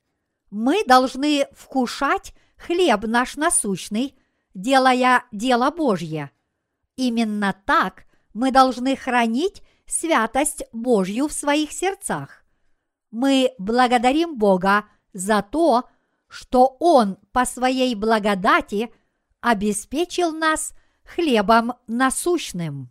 Мы должны вкушать хлеб наш насущный, делая дело Божье. Именно так мы должны хранить святость Божью в своих сердцах. Мы благодарим Бога за то, что Он по своей благодати обеспечил нас хлебом насущным.